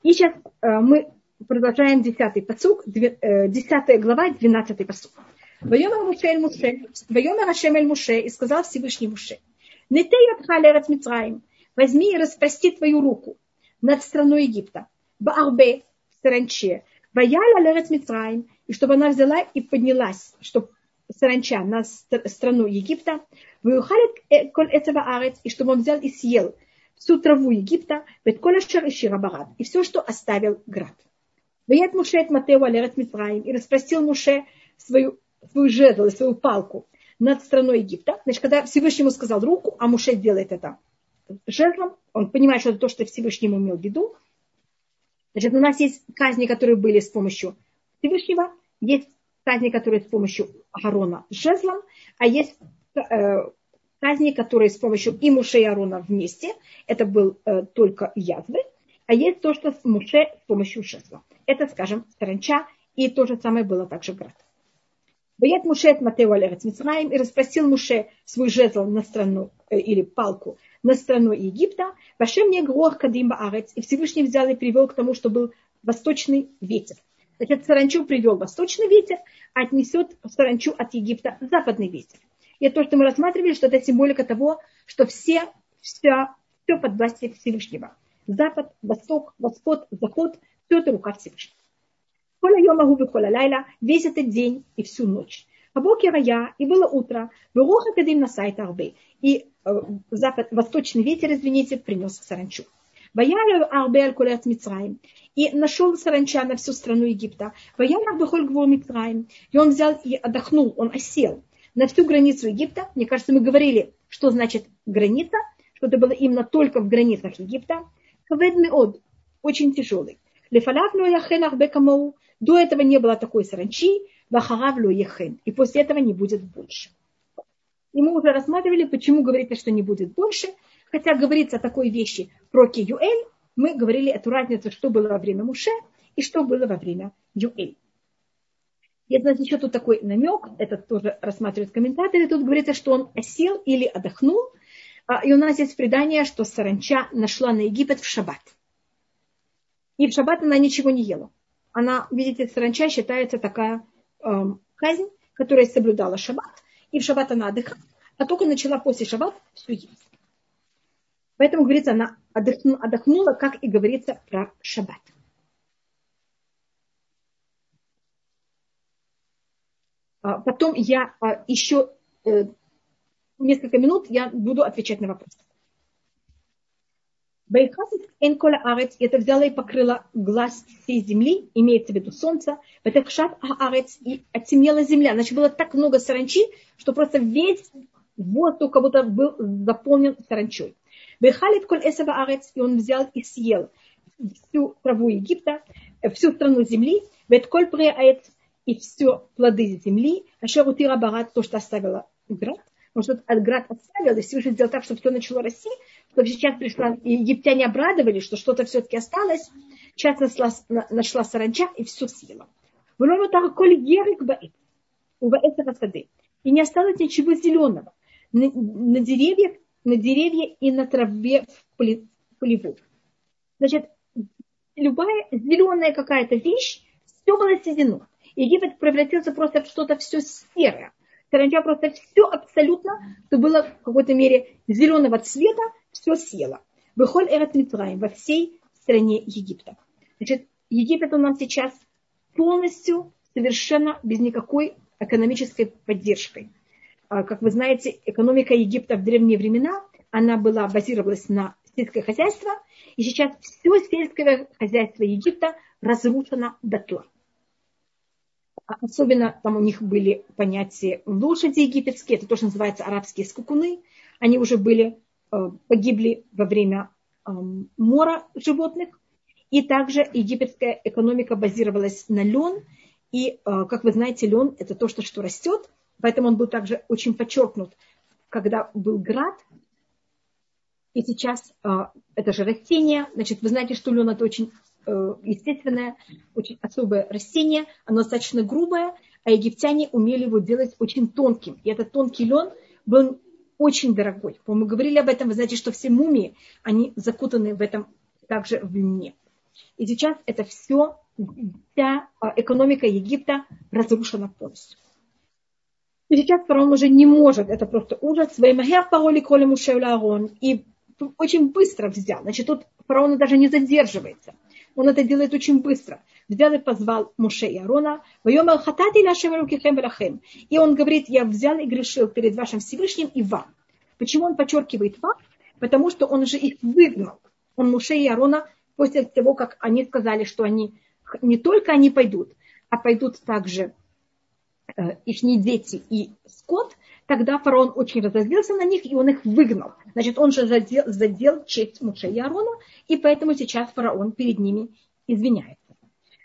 И сейчас э, мы продолжаем десятый посук, э, десятая глава, двенадцатый посук. Воемер Муше эль Муше, Воемер Ашем эль Муше, и сказал Всевышний Муше, Нете ядха Мицраим, возьми и распрости твою руку над страной Египта, Баарбе, в саранче, Ваяля лерец Мицраим, и чтобы она взяла и поднялась, чтобы саранча на страну Египта, Ваюхалит э, коль этого арец, и чтобы он взял и съел всю траву Египта, Ветколяшер и Ширабарат, и все, что оставил град. Ваят Муше от Матеу Алерет Митраим, и распростил Муше свою, свою жезл, свою палку над страной Египта. Значит, когда Всевышнему сказал руку, а Муше делает это жезлом, он понимает, что это то, что Всевышнему имел в виду. Значит, у нас есть казни, которые были с помощью Всевышнего, есть казни, которые с помощью Агарона жезлом, а есть э, казни, которые с помощью и Муше и Арона вместе, это был э, только язвы, а есть то, что с Муше с помощью шесла. Это, скажем, саранча, и то же самое было также град. Боят Муше от Матео Алерец и расспросил Муше свой жезл на страну, э, или палку на страну Египта, Вашем не грох кадим баарец, и Всевышний взял и привел к тому, что был восточный ветер. Значит, саранчу привел восточный ветер, а отнесет саранчу от Египта западный ветер. И то, что мы рассматривали, что это символика того, что все, все, все под властью Всевышнего. Запад, Восток, Восход, Заход, все это рука Всевышнего. Коля йомагу коля лайла, весь этот день и всю ночь. А бокера я, и было утро, Беруха кадим на сайт Арбе. И э, запад, восточный ветер, извините, принес саранчу. Ваяля Арбе аль Мицраим. И нашел саранча на всю страну Египта. Ваяля Бехоль Гвор Мицраим. И он взял и отдохнул, он осел на всю границу Египта. Мне кажется, мы говорили, что значит граница, что это было именно только в границах Египта. Кавед меод, очень тяжелый. Лефалав ло яхен бекамоу, до этого не было такой саранчи, вахарав ло яхен, и после этого не будет больше. И мы уже рассматривали, почему говорится, что не будет больше, хотя говорится о такой вещи про Киюэль, мы говорили эту разницу, что было во время Муше и что было во время Юэль. И значит, еще тут такой намек, это тоже рассматривают комментаторы, тут говорится, что он осел или отдохнул, а, и у нас есть предание, что саранча нашла на Египет в шаббат. И в шаббат она ничего не ела. Она, видите, саранча считается такая эм, казнь, которая соблюдала шаббат, и в шаббат она отдыхала, а только начала после шаббат все есть. Поэтому, говорится, она отдохнула, как и говорится про шаббат. А потом я а, еще э, несколько минут я буду отвечать на вопросы. Байхасит энкола арец, это взяла и покрыла глаз всей земли, имеется в виду солнце, ветекшат арец, и оттемнела земля. Значит, было так много саранчи, что просто весь воздух как будто был заполнен саранчой. Байхалит коль эсаба арец, и он взял и съел всю траву Египта, всю страну земли, вет коль преаец, и все плоды земли, а Шерутира Барат, то, что оставила град, потому что град оставил, и Всевышний сделал так, чтобы все начало расти, чтобы сейчас пришла, и египтяне обрадовались, что что-то все-таки осталось, сейчас нашла, нашла саранча и все съела. и не осталось ничего зеленого на, на деревьях, на деревья и на траве в полеву. Значит, любая зеленая какая-то вещь, все было седено. Египет превратился просто в что-то все серое. Саранча просто все абсолютно, что было в какой-то мере зеленого цвета, все съело. Выхоль Эрет Митраем во всей стране Египта. Значит, Египет у нас сейчас полностью, совершенно без никакой экономической поддержкой. А, как вы знаете, экономика Египта в древние времена, она была, базировалась на сельское хозяйство, и сейчас все сельское хозяйство Египта разрушено дотла. Особенно там у них были понятия лошади египетские, это то, что называется арабские скукуны. Они уже были, погибли во время эм, мора животных. И также египетская экономика базировалась на лен. И, э, как вы знаете, лен – это то, что, что растет. Поэтому он был также очень подчеркнут, когда был град. И сейчас э, это же растение. Значит, вы знаете, что лен – это очень Э, естественное, очень особое растение, оно достаточно грубое, а египтяне умели его делать очень тонким. И этот тонкий лен был очень дорогой. Мы говорили об этом, вы знаете, что все мумии, они закутаны в этом также в льне. И сейчас это все, вся а, экономика Египта разрушена полностью. И сейчас фараон уже не может, это просто ужас. И очень быстро взял. Значит, тут фараон даже не задерживается. Он это делает очень быстро. Взял и позвал Муше и Арона. И он говорит, я взял и грешил перед вашим Всевышним и вам. Почему он подчеркивает вам? Потому что он же их выгнал. Он Муше и Арона после того, как они сказали, что они не только они пойдут, а пойдут также э, их дети и скот, тогда фараон очень разозлился на них, и он их выгнал. Значит, он же задел, задел честь Муше и Аарона, и поэтому сейчас фараон перед ними извиняется.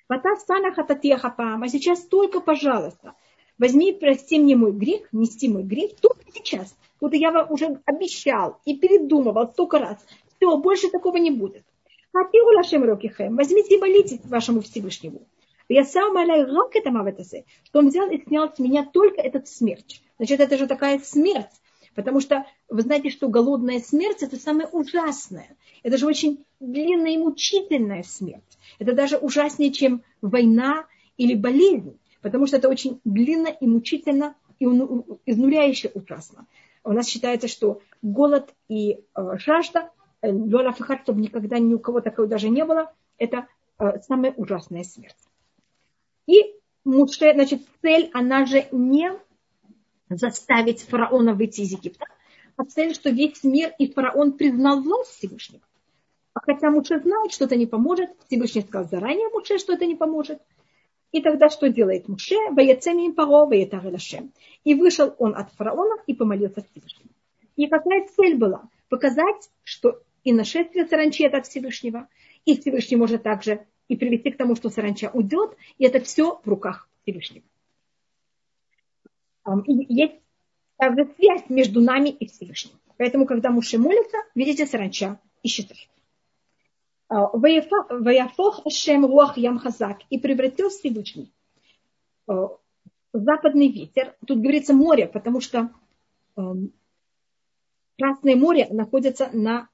А сейчас только, пожалуйста, возьми и прости мне мой грех, нести мой грех, и сейчас. Вот я вам уже обещал и передумывал столько раз. Все, больше такого не будет. Возьмите и молитесь вашему Всевышнему. Я сам рак это маветасе, что он взял и снял с меня только этот смерть. Значит, это же такая смерть. Потому что вы знаете, что голодная смерть это самое ужасное. Это же очень длинная и мучительная смерть. Это даже ужаснее, чем война или болезнь. Потому что это очень длинно и мучительно и изнуряюще ужасно. У нас считается, что голод и э, жажда, э, чтобы никогда ни у кого такого даже не было, это э, самая ужасная смерть. И Муше, значит, цель, она же не заставить фараона выйти из Египта, а цель, что весь мир и фараон признал власть Всевышнего. А хотя Муше знает, что это не поможет, Всевышний сказал заранее Муше, что это не поможет. И тогда что делает Муше? Ваяцеми паро. И вышел он от фараона и помолился Всевышнему. И какая цель была? Показать, что и нашествие саранчи это от Всевышнего, и Всевышний может также и привести к тому, что саранча уйдет, и это все в руках Всевышнего. И есть также связь между нами и Всевышним. Поэтому, когда Муше молится, видите, саранча исчезает. А, Ваяфох Ашем Руах Ям Хазак и превратил Всевышний а, западный ветер. Тут говорится море, потому что Красное море находится на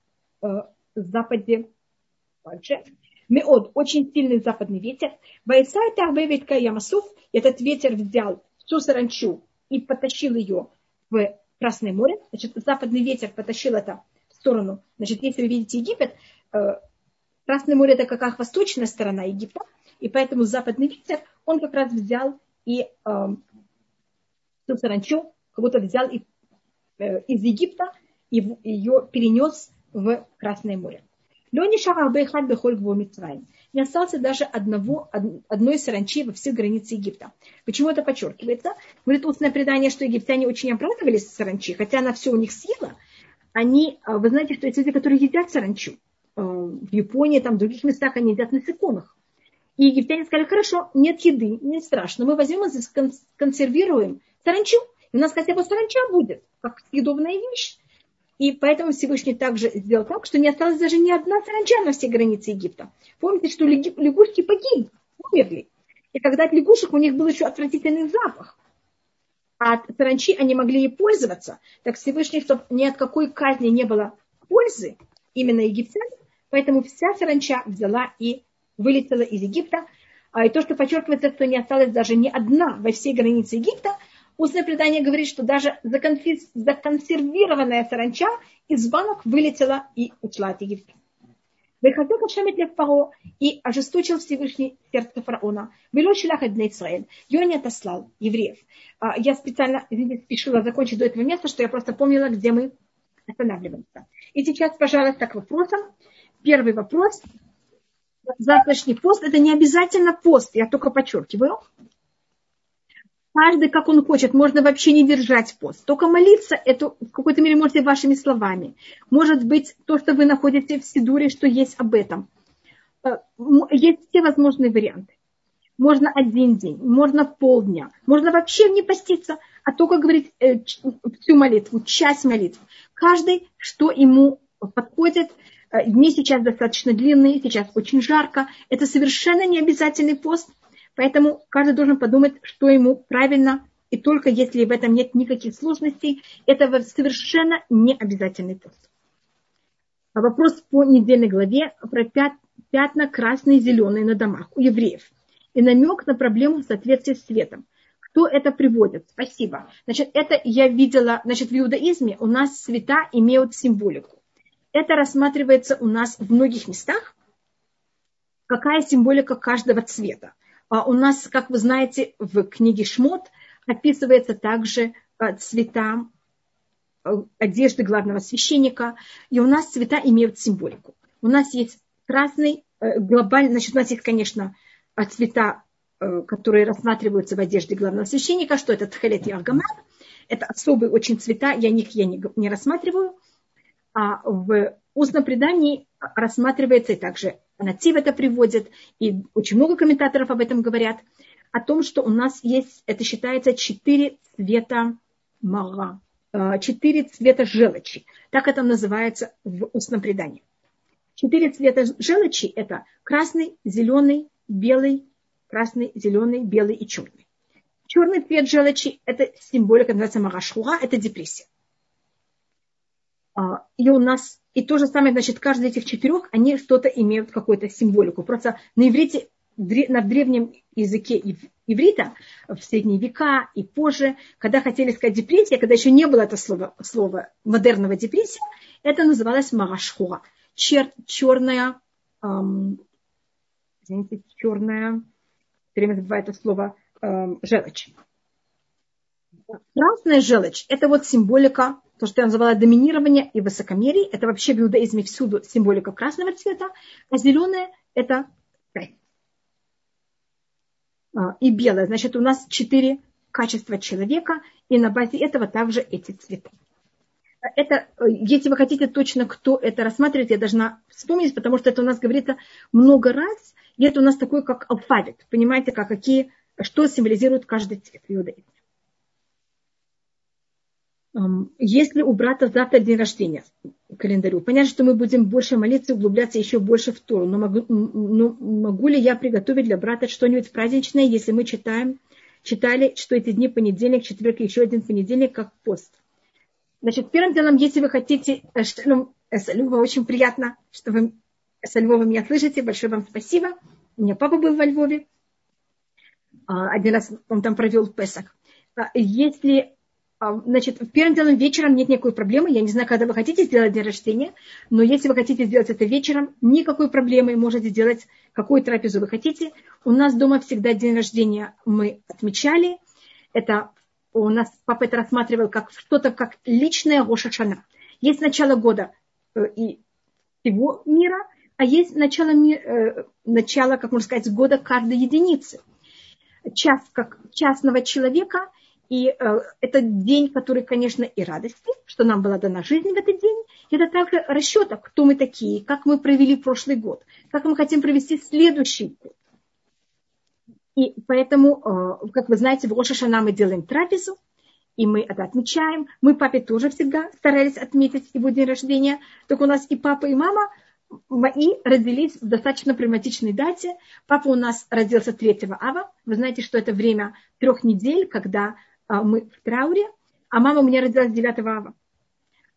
западе дальше. Меод, очень сильный западный ветер. Вайсай Тарбевитка Ямасуф, этот ветер взял всю саранчу и потащил ее в Красное море. Значит, западный ветер потащил это в сторону. Значит, если вы видите Египет, э, Красное море это как раз восточная сторона Египта, и поэтому западный ветер, он как раз взял и э, саранчу, как будто взял и, э, из Египта и ее перенес в Красное море. Не остался даже одного, одной саранчи во всех границах Египта. Почему это подчеркивается? Говорит устное предание, что египтяне очень обрадовались саранчи, хотя она все у них съела. Они, а, вы знаете, что есть люди, которые едят саранчу. А, в Японии, там, в других местах они едят насекомых. И египтяне сказали, хорошо, нет еды, не страшно, мы возьмем и консервируем саранчу. И у нас хотя бы саранча будет, как съедобная вещь. И поэтому Всевышний также сделал так, что не осталось даже ни одна саранча на всей границе Египта. Помните, что лягушки погибли, умерли. И когда от лягушек у них был еще отвратительный запах. от саранчи они могли и пользоваться, так Всевышний, чтобы ни от какой казни не было пользы, именно египтян, поэтому вся саранча взяла и вылетела из Египта. А и то, что подчеркивается, что не осталось даже ни одна во всей границе Египта, устное предание говорит, что даже законсервированная саранча из банок вылетела и ушла от Египта. Выходил Хашемет для Фаро и ожесточил Всевышний сердце фараона. Вело шилах для Израиль. Ее не отослал, евреев. А, я специально извините, спешила закончить до этого места, что я просто помнила, где мы останавливаемся. И сейчас, пожалуйста, к вопросам. Первый вопрос. Завтрашний пост – это не обязательно пост, я только подчеркиваю. Каждый, как он хочет, можно вообще не держать пост. Только молиться, это в какой-то мере можете вашими словами. Может быть, то, что вы находите в Сидуре, что есть об этом. Э, есть все возможные варианты. Можно один день, можно полдня, можно вообще не поститься, а только говорить э, всю молитву, часть молитвы. Каждый, что ему подходит. Э, дни сейчас достаточно длинные, сейчас очень жарко. Это совершенно не обязательный пост – Поэтому каждый должен подумать, что ему правильно, и только если в этом нет никаких сложностей, это совершенно не обязательный пост. А вопрос по недельной главе про пятна красные и зеленые на домах у евреев. И намек на проблему соответствия с светом. Кто это приводит? Спасибо. Значит, это я видела, значит, в иудаизме у нас цвета имеют символику. Это рассматривается у нас в многих местах. Какая символика каждого цвета? А у нас, как вы знаете, в книге Шмот описывается также а, цвета а, одежды главного священника, и у нас цвета имеют символику. У нас есть красный, э, глобальный, значит, у нас есть, конечно, цвета, э, которые рассматриваются в одежде главного священника, что это? Тхелет и аргамат, это особые очень цвета, я них я не, не рассматриваю, а в устном предании рассматривается и также Натив это приводит, и очень много комментаторов об этом говорят, о том, что у нас есть, это считается, четыре цвета мара, э, четыре цвета желчи. Так это называется в устном предании. Четыре цвета желчи – это красный, зеленый, белый, красный, зеленый, белый и черный. Черный цвет желчи – это символика, называется марашхура, это депрессия. А, и у нас, и то же самое, значит, каждый из этих четырех, они что-то имеют, какую-то символику. Просто на иврите, на древнем языке иврита, в средние века и позже, когда хотели сказать депрессия, когда еще не было это слова, слова модерного депрессия, это называлось марашхуа. Чер, черная, эм, извините, черная, все время забываю это слово, эм, желчь. Красная желчь – это вот символика то, что я называла доминирование и высокомерие, это вообще в иудаизме всюду символика красного цвета, а зеленое – это а, и белое. Значит, у нас четыре качества человека, и на базе этого также эти цвета. Это, если вы хотите точно, кто это рассматривает, я должна вспомнить, потому что это у нас говорится много раз, и это у нас такой, как алфавит. Понимаете, как, какие, что символизирует каждый цвет в иудаизме. Если у брата завтра день рождения календарю, понятно, что мы будем больше молиться, углубляться еще больше в Тору, но могу, но могу ли я приготовить для брата что-нибудь праздничное, если мы читаем, читали, что эти дни понедельник, четверг и еще один понедельник, как пост? Значит, первым делом, если вы хотите, э, ну, Люба, очень приятно, что вы, Львова, меня слышите, большое вам спасибо. У меня папа был во Львове, а, один раз он там провел Песах. А, если значит, первым делом вечером нет никакой проблемы. Я не знаю, когда вы хотите сделать день рождения, но если вы хотите сделать это вечером, никакой проблемы. Можете сделать какую трапезу вы хотите. У нас дома всегда день рождения мы отмечали. Это у нас папа это рассматривал как что-то как личное Рошашана. Есть начало года э, и всего мира, а есть начало, э, начало, как можно сказать, года каждой единицы. Час как частного человека – и э, это день, который, конечно, и радости, что нам была дана жизнь в этот день. Это также расчета, кто мы такие, как мы провели прошлый год, как мы хотим провести следующий год. И поэтому, э, как вы знаете, в Рошашана мы делаем трапезу, и мы это отмечаем. Мы папе тоже всегда старались отметить его день рождения. Только у нас и папа, и мама мои родились в достаточно прагматичной дате. Папа у нас родился 3 ава. Вы знаете, что это время трех недель, когда а, мы в трауре, а мама у меня родилась 9 ава.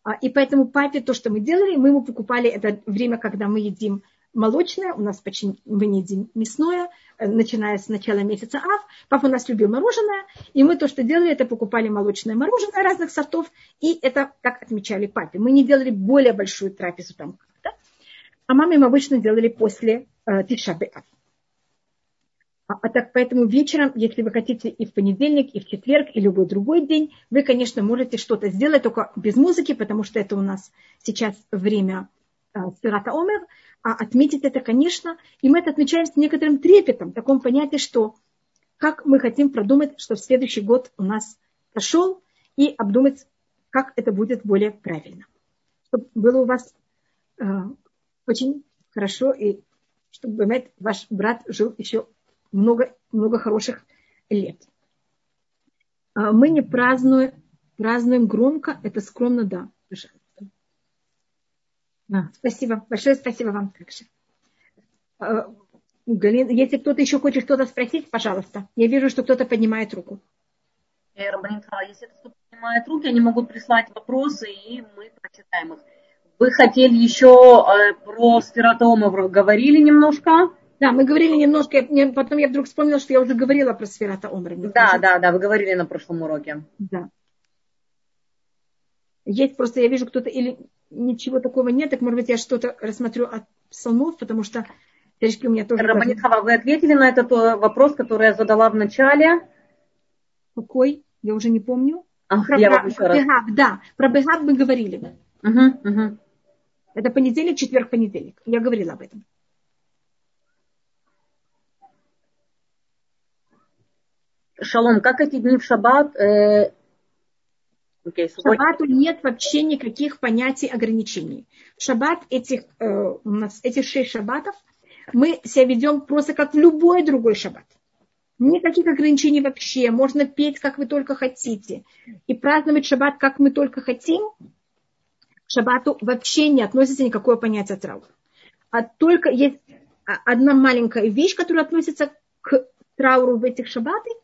А, и поэтому папе то, что мы делали, мы ему покупали это время, когда мы едим молочное, у нас почти мы не едим мясное, э, начиная с начала месяца ав. Папа у нас любил мороженое, и мы то, что делали, это покупали молочное мороженое разных сортов, и это так отмечали папе. Мы не делали более большую трапезу там как-то, а маме мы обычно делали после э, Тишабе Ав. А, а так поэтому вечером, если вы хотите и в понедельник, и в четверг, и любой другой день, вы, конечно, можете что-то сделать, только без музыки, потому что это у нас сейчас время э, Спирата Омер, а отметить это, конечно, и мы это отмечаем с некоторым трепетом, в таком понятии, что как мы хотим продумать, что в следующий год у нас прошел, и обдумать, как это будет более правильно. Чтобы было у вас э, очень хорошо, и чтобы ваш брат жил еще много, много хороших лет. А мы не празднуем, празднуем громко, это скромно, да, пожалуйста. А, спасибо, большое спасибо вам также. А, Галина, если кто-то еще хочет что-то спросить, пожалуйста. Я вижу, что кто-то поднимает руку. Если кто-то поднимает руки, они могут прислать вопросы, и мы прочитаем их. Вы хотели еще э, про сфератомов говорили немножко? Да, мы говорили немножко, потом я вдруг вспомнила, что я уже говорила про сферата Омра. Да, да, да, вы говорили на прошлом уроке. Да. Есть просто, я вижу, кто-то или ничего такого нет, так может быть я что-то рассмотрю от псалмов, потому что Речки у меня тоже... Рабанитхава, вы ответили на этот э, вопрос, который я задала в начале? Какой? Я уже не помню. Ах, про, я про, еще раз. Бегав, да, про Бегав мы говорили. Угу, угу. Это понедельник, четверг, понедельник. Я говорила об этом. Шалом, как эти дни в шаббат? Э... Okay, в шаббату нет вообще никаких понятий ограничений. В шаббат этих, э, у нас этих шесть шаббатов мы себя ведем просто как в любой другой шаббат. Никаких ограничений вообще. Можно петь, как вы только хотите. И праздновать шаббат, как мы только хотим. К шаббату вообще не относится никакое понятие траура. А только есть одна маленькая вещь, которая относится к трауру в этих шаббаты –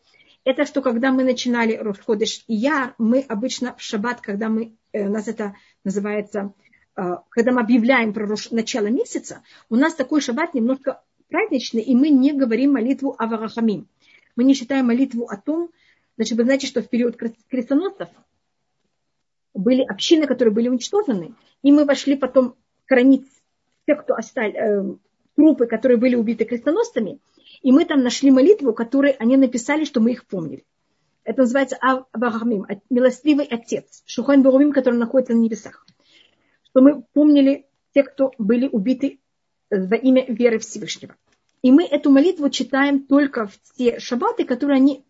это что когда мы начинали Рошходыш я, мы обычно в шаббат, когда мы, э, у нас это называется, э, когда мы объявляем про Рош, начало месяца, у нас такой шаббат немножко праздничный, и мы не говорим молитву о Варахамим. Мы не считаем молитву о том, значит, вы знаете, что в период крестоносцев были общины, которые были уничтожены, и мы вошли потом хранить тех, кто остались, э, трупы, которые были убиты крестоносцами – и мы там нашли молитву, которую они написали, что мы их помнили. Это называется Авармим, милостивый отец, Шухайн Барумим, который находится на небесах. Что мы помнили тех, кто были убиты во имя веры Всевышнего. И мы эту молитву читаем только в те шаббаты, которые они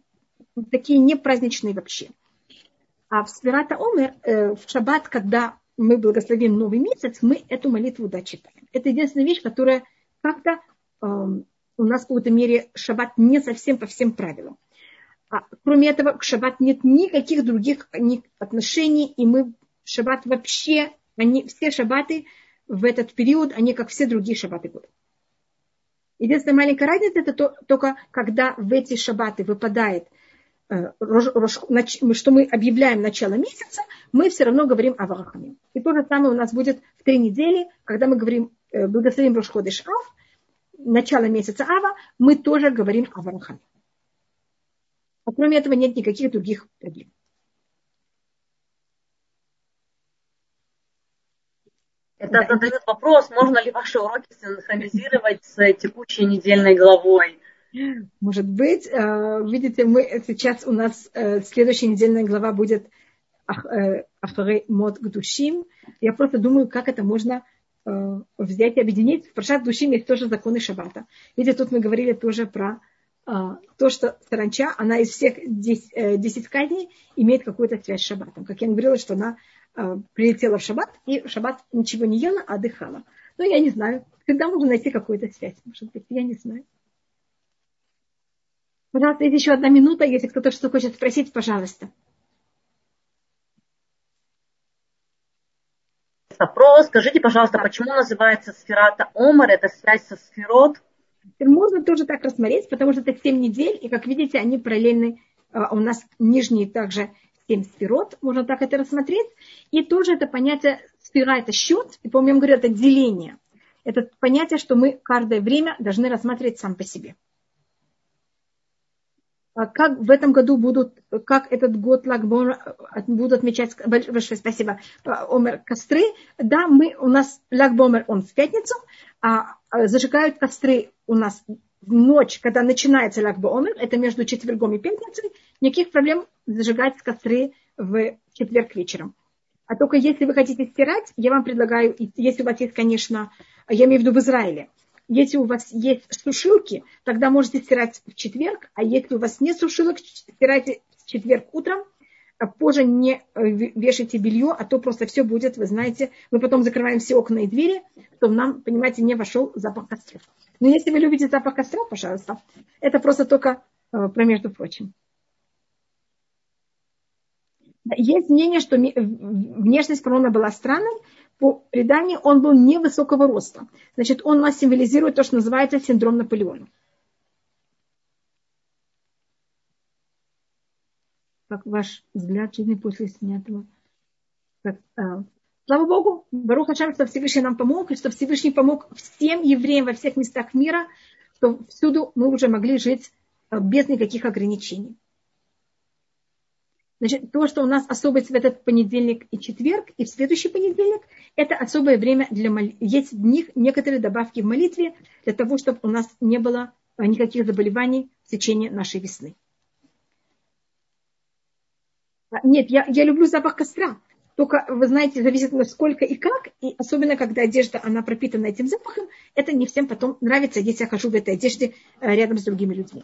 такие не праздничные вообще. А в Спирата Омер, э, в шаббат, когда мы благословим новый месяц, мы эту молитву да. Это единственная вещь, которая как-то эм, у нас в какой-то мере шаббат не совсем по всем правилам. А, кроме этого, к шаббат нет никаких других отношений, и мы шаббат вообще, они, все шаббаты в этот период, они как все другие шаббаты года. Единственная маленькая разница, это то, только когда в эти шаббаты выпадает, э, что мы объявляем начало месяца, мы все равно говорим о Варахаме. И то же самое у нас будет в три недели, когда мы говорим, э, благословим Рошходы Шав, начала месяца Ава, мы тоже говорим о Варахаме. А кроме этого нет никаких других проблем. Это задает вопрос, можно ли ваши уроки синхронизировать с текущей недельной главой? Может быть. Э, видите, мы сейчас у нас э, следующая недельная глава будет э, Ахаре Мод Гдушим. Я просто думаю, как это можно взять и объединить. В Паршат Душим есть тоже законы Шаббата. Видите, тут мы говорили тоже про э, то, что саранча, она из всех 10, э, казней имеет какую-то связь с Шаббатом. Как я говорила, что она прилетела в Шаббат и в Шаббат ничего не ела, а отдыхала. Но я не знаю, когда можно найти какую-то связь. Может быть, я не знаю. Пожалуйста, есть еще одна минута. Если кто-то что хочет спросить, пожалуйста. Вопрос. Скажите, пожалуйста, почему называется сферата Омар? Это связь со сферот? Можно тоже так рассмотреть, потому что это 7 недель, и, как видите, они параллельны а у нас нижние также семь сферот, можно так это рассмотреть. И тоже это понятие сфера – это счет, и, по-моему, я говорю, это деление. Это понятие, что мы каждое время должны рассматривать сам по себе. А как в этом году будут, как этот год Лагбор будут отмечать, большое спасибо, Омер Костры. Да, мы, у нас Лагбомер, он в пятницу, а зажигают костры у нас в ночь, когда начинается Лагбомер, это между четвергом и пятницей, никаких проблем зажигать костры в четверг вечером. А только если вы хотите стирать, я вам предлагаю, если у вас есть, конечно, я имею в виду в Израиле, если у вас есть сушилки, тогда можете стирать в четверг, а если у вас нет сушилок, стирайте в четверг утром, позже не э, вешайте белье, а то просто все будет, вы знаете, мы потом закрываем все окна и двери, чтобы нам, понимаете, не вошел запах костров. Но если вы любите запах костров, пожалуйста, это просто только э, про между прочим. Есть мнение, что внешность фараона была странной. По преданию он был невысокого роста. Значит, он нас символизирует то, что называется синдром Наполеона. Как ваш взгляд жизни после снятого? Как, а, слава Богу, Барух Хашам, что Всевышний нам помог, и что Всевышний помог всем евреям во всех местах мира, что всюду мы уже могли жить а, без никаких ограничений. Значит, то, что у нас особость в этот понедельник и четверг, и в следующий понедельник, это особое время для молитвы. Есть в них некоторые добавки в молитве для того, чтобы у нас не было а, никаких заболеваний в течение нашей весны. А, нет, я, я люблю запах костра. Только, вы знаете, зависит насколько и как, и особенно, когда одежда, она пропитана этим запахом, это не всем потом нравится, если я хожу в этой одежде э, рядом с другими людьми.